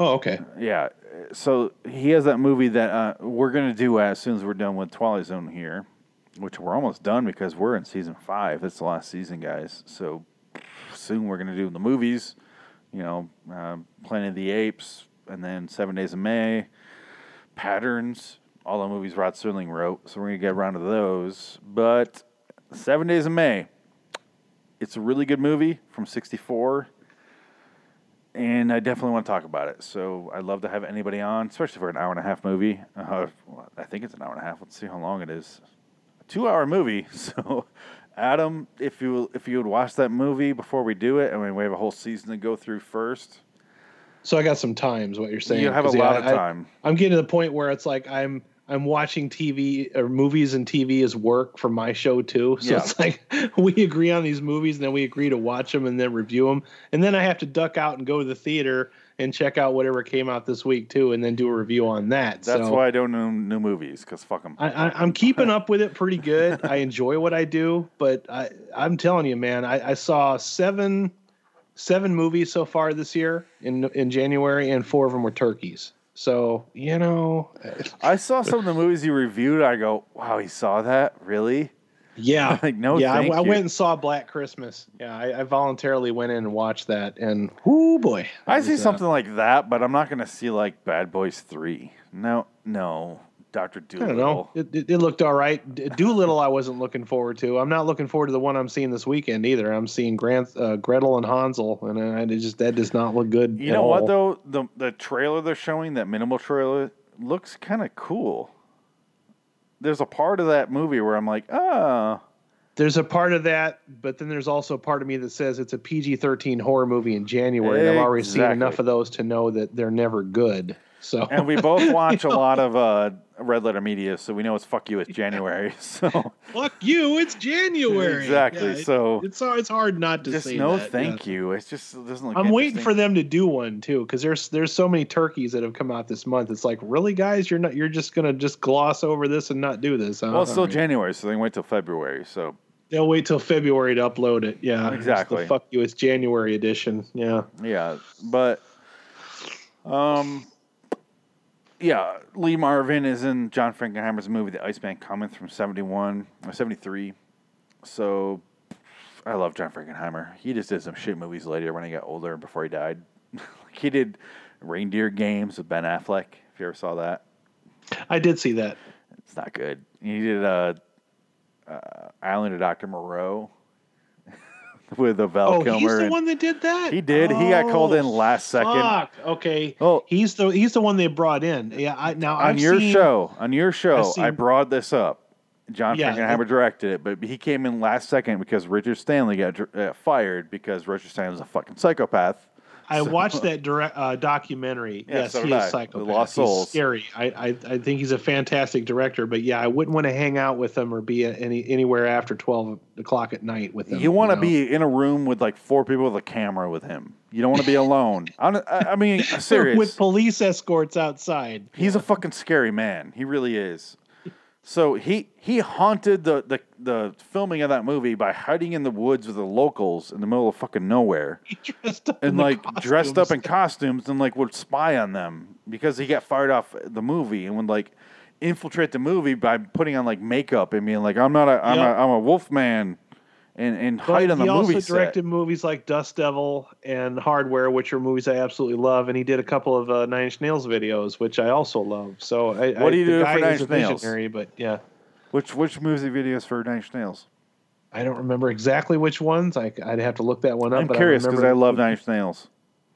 L: Oh, okay.
A: Yeah. So he has that movie that uh, we're going to do as soon as we're done with Twilight Zone here, which we're almost done because we're in season five. It's the last season, guys. So soon we're going to do the movies, you know, uh, Planet of the Apes, and then Seven Days of May, Patterns, all the movies Rod Serling wrote. So we're going to get around to those. But Seven Days of May, it's a really good movie from 64 and I definitely want to talk about it. So I'd love to have anybody on, especially for an hour and a half movie. Uh, well, I think it's an hour and a half. Let's see how long it is. A two-hour movie. [laughs] So, Adam, if you if you would watch that movie before we do it, I mean, we have a whole season to go through first.
L: So I got some times. what you're saying.
A: You have a
L: 'Cause, yeah,
A: lot of
L: I-
A: time.
L: I'm getting to the point where it's like I'm I'm watching TV or movies and TV as work for my show too. So
A: Yeah.
L: it's like [laughs] we agree on these movies and then we agree to watch them and then review them. And then I have to duck out and go to the theater and check out whatever came out this week too and then do a review on that.
A: That's
L: so
A: why I don't know new movies because fuck them.
L: I, I'm keeping up with it pretty good. I [laughs] enjoy what I do, but I, I'm telling you, man, I, I saw seven seven movies so far this year in in January, and four of them were turkeys. So you know,
A: I saw some of the movies you reviewed. I go, wow, he saw that really?
L: yeah, [laughs]
A: like no,
L: yeah. I, I went and saw Black Christmas. Yeah, I, I voluntarily went in and watched that, and whoo boy,
A: I see
L: uh,
A: something like that, but I'm not going to see like Bad Boys Three. No, no, Doctor
L: I don't know.
A: Dolittle.
L: It, it, it looked all right. Dolittle, I wasn't looking forward to. I'm not looking forward to the one I'm seeing this weekend either. I'm seeing Grant, uh, Gretel and Hansel, and it just that does not look good.
A: You know what though? The the trailer they're showing, that minimal trailer, looks kind of cool. There's a part of that movie where I'm like, oh,
L: There's a part of that, but then there's also a part of me that says it's a PG-13 horror movie in January, and I've already seen enough of those to know that they're never good. So,
A: and we both [laughs] watch a lot of uh, Red Letter Media, so we know it's fuck you. It's January, [laughs] so
L: fuck you. It's January.
A: Exactly,
L: Yeah,
A: so-
L: it's hard- it's hard not to
A: just
L: say
A: no
L: that,
A: thank
L: yeah.
A: you. It's just it doesn't look.
L: I'm waiting for them to do one too, because there's there's so many turkeys that have come out this month. It's like, really, guys, you're not you're just gonna just gloss over this and not do this. Huh?
A: Well, it's still
L: right.
A: January, so they can wait till February. So
L: They'll wait till February to upload it. Yeah,
A: Exactly.
L: fuck you. It's January edition. Yeah.
A: Yeah, but um, yeah, Lee Marvin is in John Frankenheimer's movie The Iceman Cometh from seventy one or seventy three. So I love John Frankenheimer. He just did some shit movies later when he got older before he died. like [laughs] he did Reindeer Games with Ben Affleck. If you ever saw that,
L: I did see that.
A: it's not good. He did uh, uh Island of Doctor Moreau [laughs] with the Val
L: Oh,
A: Kilmer.
L: he's the
A: and-
L: one that did that.
A: He did. He got called in last second.
L: Fuck. Okay.
A: Oh,
L: he's the he's the one they brought in. Yeah. I, now
A: on
L: I've
A: your
L: seen-
A: show, on your show,
L: I've
A: I brought this up. John
L: Yeah,
A: Frankenheimer directed it, but he came in last second because Richard Stanley got uh, fired because Richard Stanley was a fucking psychopath.
L: I watched that direct uh, documentary.
A: Yeah,
L: yes,
A: so
L: he is
A: I. The
L: psychopath.
A: Lost
L: He's
A: Souls.
L: scary. I, I I think he's a fantastic director, but yeah, I wouldn't want to hang out with him or be any anywhere after twelve o'clock at night with him.
A: You want to
L: know?
A: be in a room with like four people with a camera with him. You don't want to be alone. [laughs] I, I I mean, serious.
L: with police escorts outside.
A: He's a fucking scary man. He really is. So he he haunted the, the the filming of that movie by hiding in the woods with the locals in the middle of fucking nowhere. [laughs]
L: dressed up
A: and like dressed up in costumes and like would spy on them because he got fired off the movie and would like infiltrate the movie by putting on like makeup and being like I'm not a I'm
L: Yep.
A: a I'm a wolf man and and
L: But
A: hide on the
L: he also
A: set.
L: directed movies like Dust Devil and Hardware, which are movies I absolutely love, and he did a couple of uh, Nine Inch Nails videos, which I also love. So I,
A: What
L: I,
A: do you
L: the
A: do for Nine Inch Nails?
L: but yeah,
A: Which which music videos for Nine Inch Nails?
L: I don't remember exactly which ones. I, would have to look that one up.
A: I'm
L: but
A: curious because I,
L: remember-
A: love Nine Inch Nails.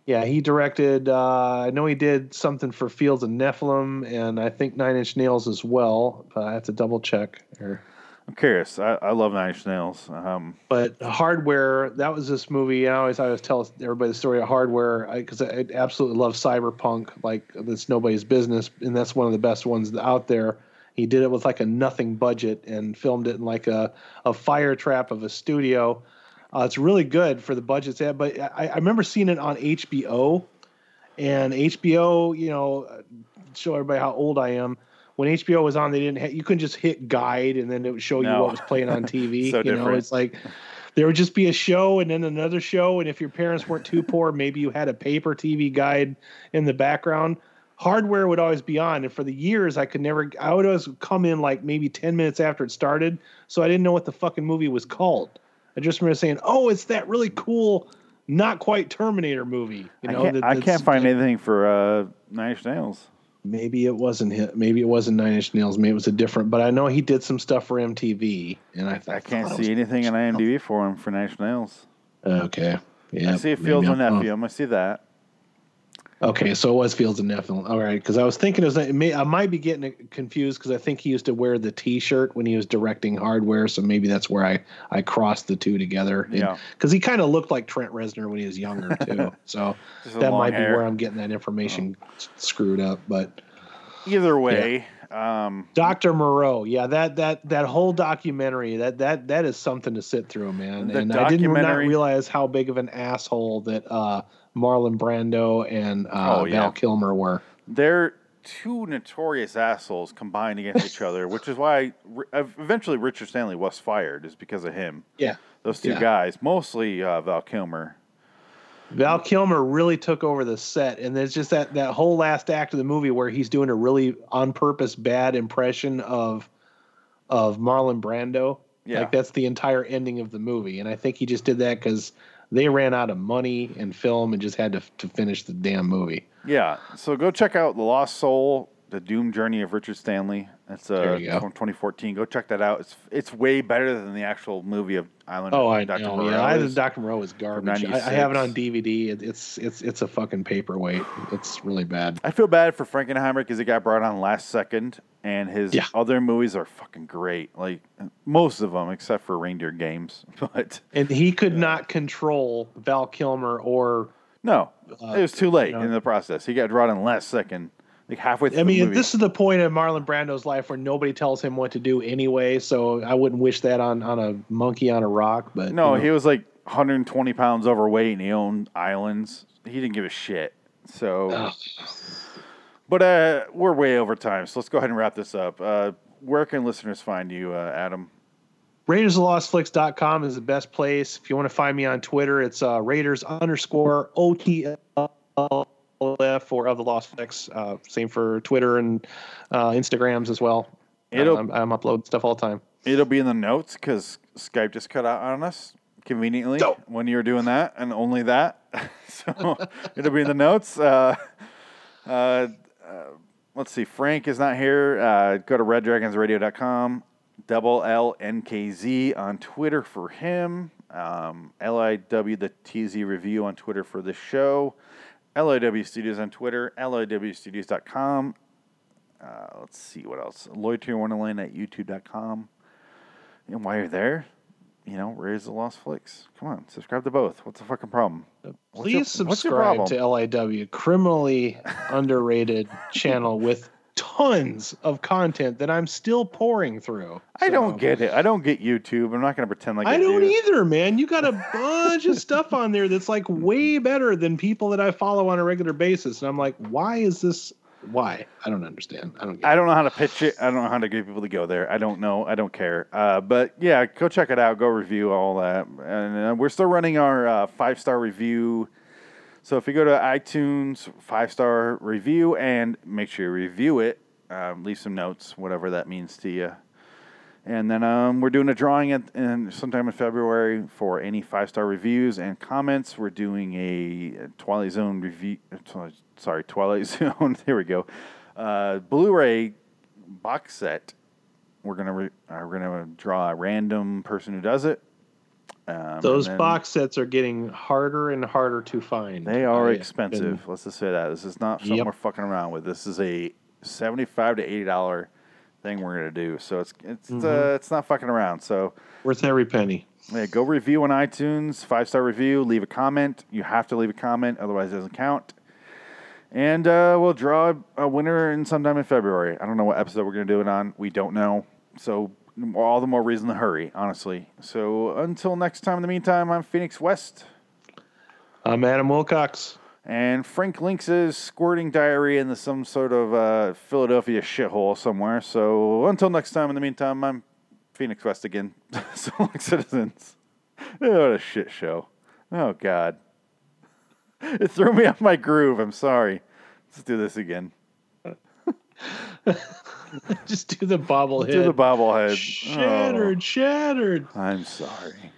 L: Yeah, he directed. Uh, I know he did something for Fields of Nephilim, and I think Nine Inch Nails as well. But I have to double check. Here.
A: I'm curious. I, I love Nine Inch Nails. Um,
L: But Hardware, that was this movie. I always I always tell everybody the story of Hardware because I, I absolutely love cyberpunk. Like that's nobody's business, and that's one of the best ones out there. He did it with like a nothing budget and filmed it in like a, a fire trap of a studio. Uh, it's really good for the budgets. Yeah, but I, I remember seeing it on HBO, and HBO, you know, show everybody how old I am. When HBO was on, they didn't. Ha- you couldn't just hit guide and then it would show you what was playing on [laughs] TV.
A: So
L: you know, it's like there would just be a show and then another show, and if your parents weren't too poor, maybe you had a paper TV guide in the background. Hardware would always be on, and for the years I could never. I would always come in like maybe ten minutes after it started, so I didn't know what the fucking movie was called. I just remember saying, "Oh, it's that really cool, not quite Terminator movie." You know,
A: I can't,
L: that-
A: I can't find anything for uh, Nine Inch Nails.
L: Maybe it wasn't him. Maybe it wasn't Nine Inch Nails. Maybe it was a different. But I know he did some stuff for MTV, and I,
A: I can't see anything on IMDb for him for Nine Inch Nails.
L: Okay. Yeah.
A: I see a Fields
L: I'm wrong.
A: Nephilim. I see that.
L: Okay, so it was Fields of Nephilim. All right, because I was thinking it was, it may, I might be getting confused because I think he used to wear the T-shirt when he was directing Hardware, so maybe that's where I I crossed the two together.
A: Yeah.
L: because he kind of looked like Trent Reznor when he was younger [laughs] too. so that might be where I'm getting that information s- screwed up. But
A: Either way, um,
L: Doctor Moreau, yeah, that that that whole documentary that that that is something to sit through, man. And I did not realize how big of an asshole that uh, Marlon Brando and uh,
A: Oh, yeah.
L: Val Kilmer were.
A: they're two notorious assholes combined against each other, which is why eventually Richard Stanley was fired, is because of him.
L: Yeah.
A: Those two
L: Yeah.
A: guys, mostly uh, Val Kilmer.
L: Val Kilmer really took over the set, and there's just that that whole last act of the movie where he's doing a really on purpose bad impression of of Marlon Brando.
A: Yeah.
L: Like that's the entire ending of the movie, and I think he just did that because they ran out of money and film and just had to to finish the damn movie.
A: Yeah, so go check out The Lost Soul, The Doom Journey of Richard Stanley. That's uh,
L: go.
A: from 2014. Go check that out. It's it's way better than the actual movie of Island.
L: Oh,
A: of
L: I
A: Dr.
L: know.
A: Moreau
L: Yeah, I,
A: is.
L: Dr. Moreau is garbage. I, I have it on DVD. It, it's it's it's a fucking paperweight. It's really bad.
A: I feel bad for Frankenheimer because it got brought on last second, and his
L: Yeah.
A: other movies are fucking great. Like most of them, except for Reindeer Games. [laughs] But
L: And he could not control Val Kilmer or
A: no,
L: Uh,
A: it was too late
L: you know.
A: in the process. He got brought in last second, like halfway through
L: I mean,
A: the movie.
L: this is the point in Marlon Brando's life where nobody tells him what to do anyway. So I wouldn't wish that on, on a monkey on a rock. But
A: no,
L: you know.
A: he was like 120 pounds overweight, and he owned islands. He didn't give a shit. So,
L: Ugh.
A: but uh, we're way over time, so let's go ahead and wrap this up. Uh, where can listeners find you, uh, Adam?
L: RaidersOfLostFlix.com is the best place. If you want to find me on Twitter, it's uh, Raiders underscore OTLF or of the Lost Flicks. Uh, same for Twitter and uh, Instagrams as well.
A: It'll-
L: I'm, I'm uploading stuff all the time.
A: It'll be in the notes because Skype just cut out on us conveniently when you were doing that, and only that. [laughs] so it'll be in the notes. Uh, uh, uh, let's see. Frank is not here. Uh, go to reddragonsradio.com. Double L N K Z on Twitter for him. Um, LIW the TZ review on Twitter for this show. LIW Studios on Twitter. LIWstudios.com. Uh, let's see what else. Lloyd Tier Wonderland at YouTube.com. And while you're there, you know, raise the Lost Flicks. Come on, subscribe to both. What's the fucking problem?
L: Please
A: your
L: subscribe to LIW, criminally [laughs] underrated channel with tons of content that I'm still pouring through.
A: I don't get it. I don't get YouTube. I'm not going to pretend like I,
L: I don't
A: do.
L: either, man. You got a bunch of stuff on there that's like way better than people that I follow on a regular basis. And I'm like, why is this? Why? I don't understand. I don't get
A: I don't know how to pitch it. I don't know how to get people to go there. I don't know. I don't care. Uh, but yeah, go check it out. Go review all that. And uh, we're still running our uh, five star review. So if you go to iTunes, five star review, and make sure you review it, um, leave some notes, whatever that means to you. And then um, we're doing a drawing at in sometime in February for any five star reviews and comments. We're doing a Twilight Zone review. uh, Sorry, Twilight [laughs] Zone. there we go. Uh, Blu-ray box set We're gonna re- uh, we're gonna draw a random person who does it. Um,
L: Those
A: then
L: box sets are getting harder and harder to find.
A: They are
L: I-
A: expensive. Let's just say that this is not something
L: Yep.
A: we're fucking around with. This is a seventy-five to eighty dollar thing we're gonna do. So it's it's uh,
L: Mhm.
A: it's not fucking around. So
L: worth every penny.
A: yeah, go review on iTunes, five star review, leave a comment. You have to leave a comment, otherwise it doesn't count. And uh, we'll draw a winner in sometime in February. I don't know what episode we're gonna do it on. We don't know. So all the more reason to hurry, honestly. So until next time. In the meantime, I'm Phoenix West.
L: I'm Adam Wilcox.
A: And Frank Links is squirting diarrhea into some sort of uh, Philadelphia shithole somewhere. So until next time, in the meantime, I'm Phoenix West again. [laughs] so long, citizens. Oh, what a shit show. Oh, God. [laughs] It threw me off my groove. I'm sorry. Let's do this again. [laughs]
L: Just do the bobblehead.
A: Do the bobblehead.
L: Shattered, oh. shattered.
A: Oh, I'm sorry.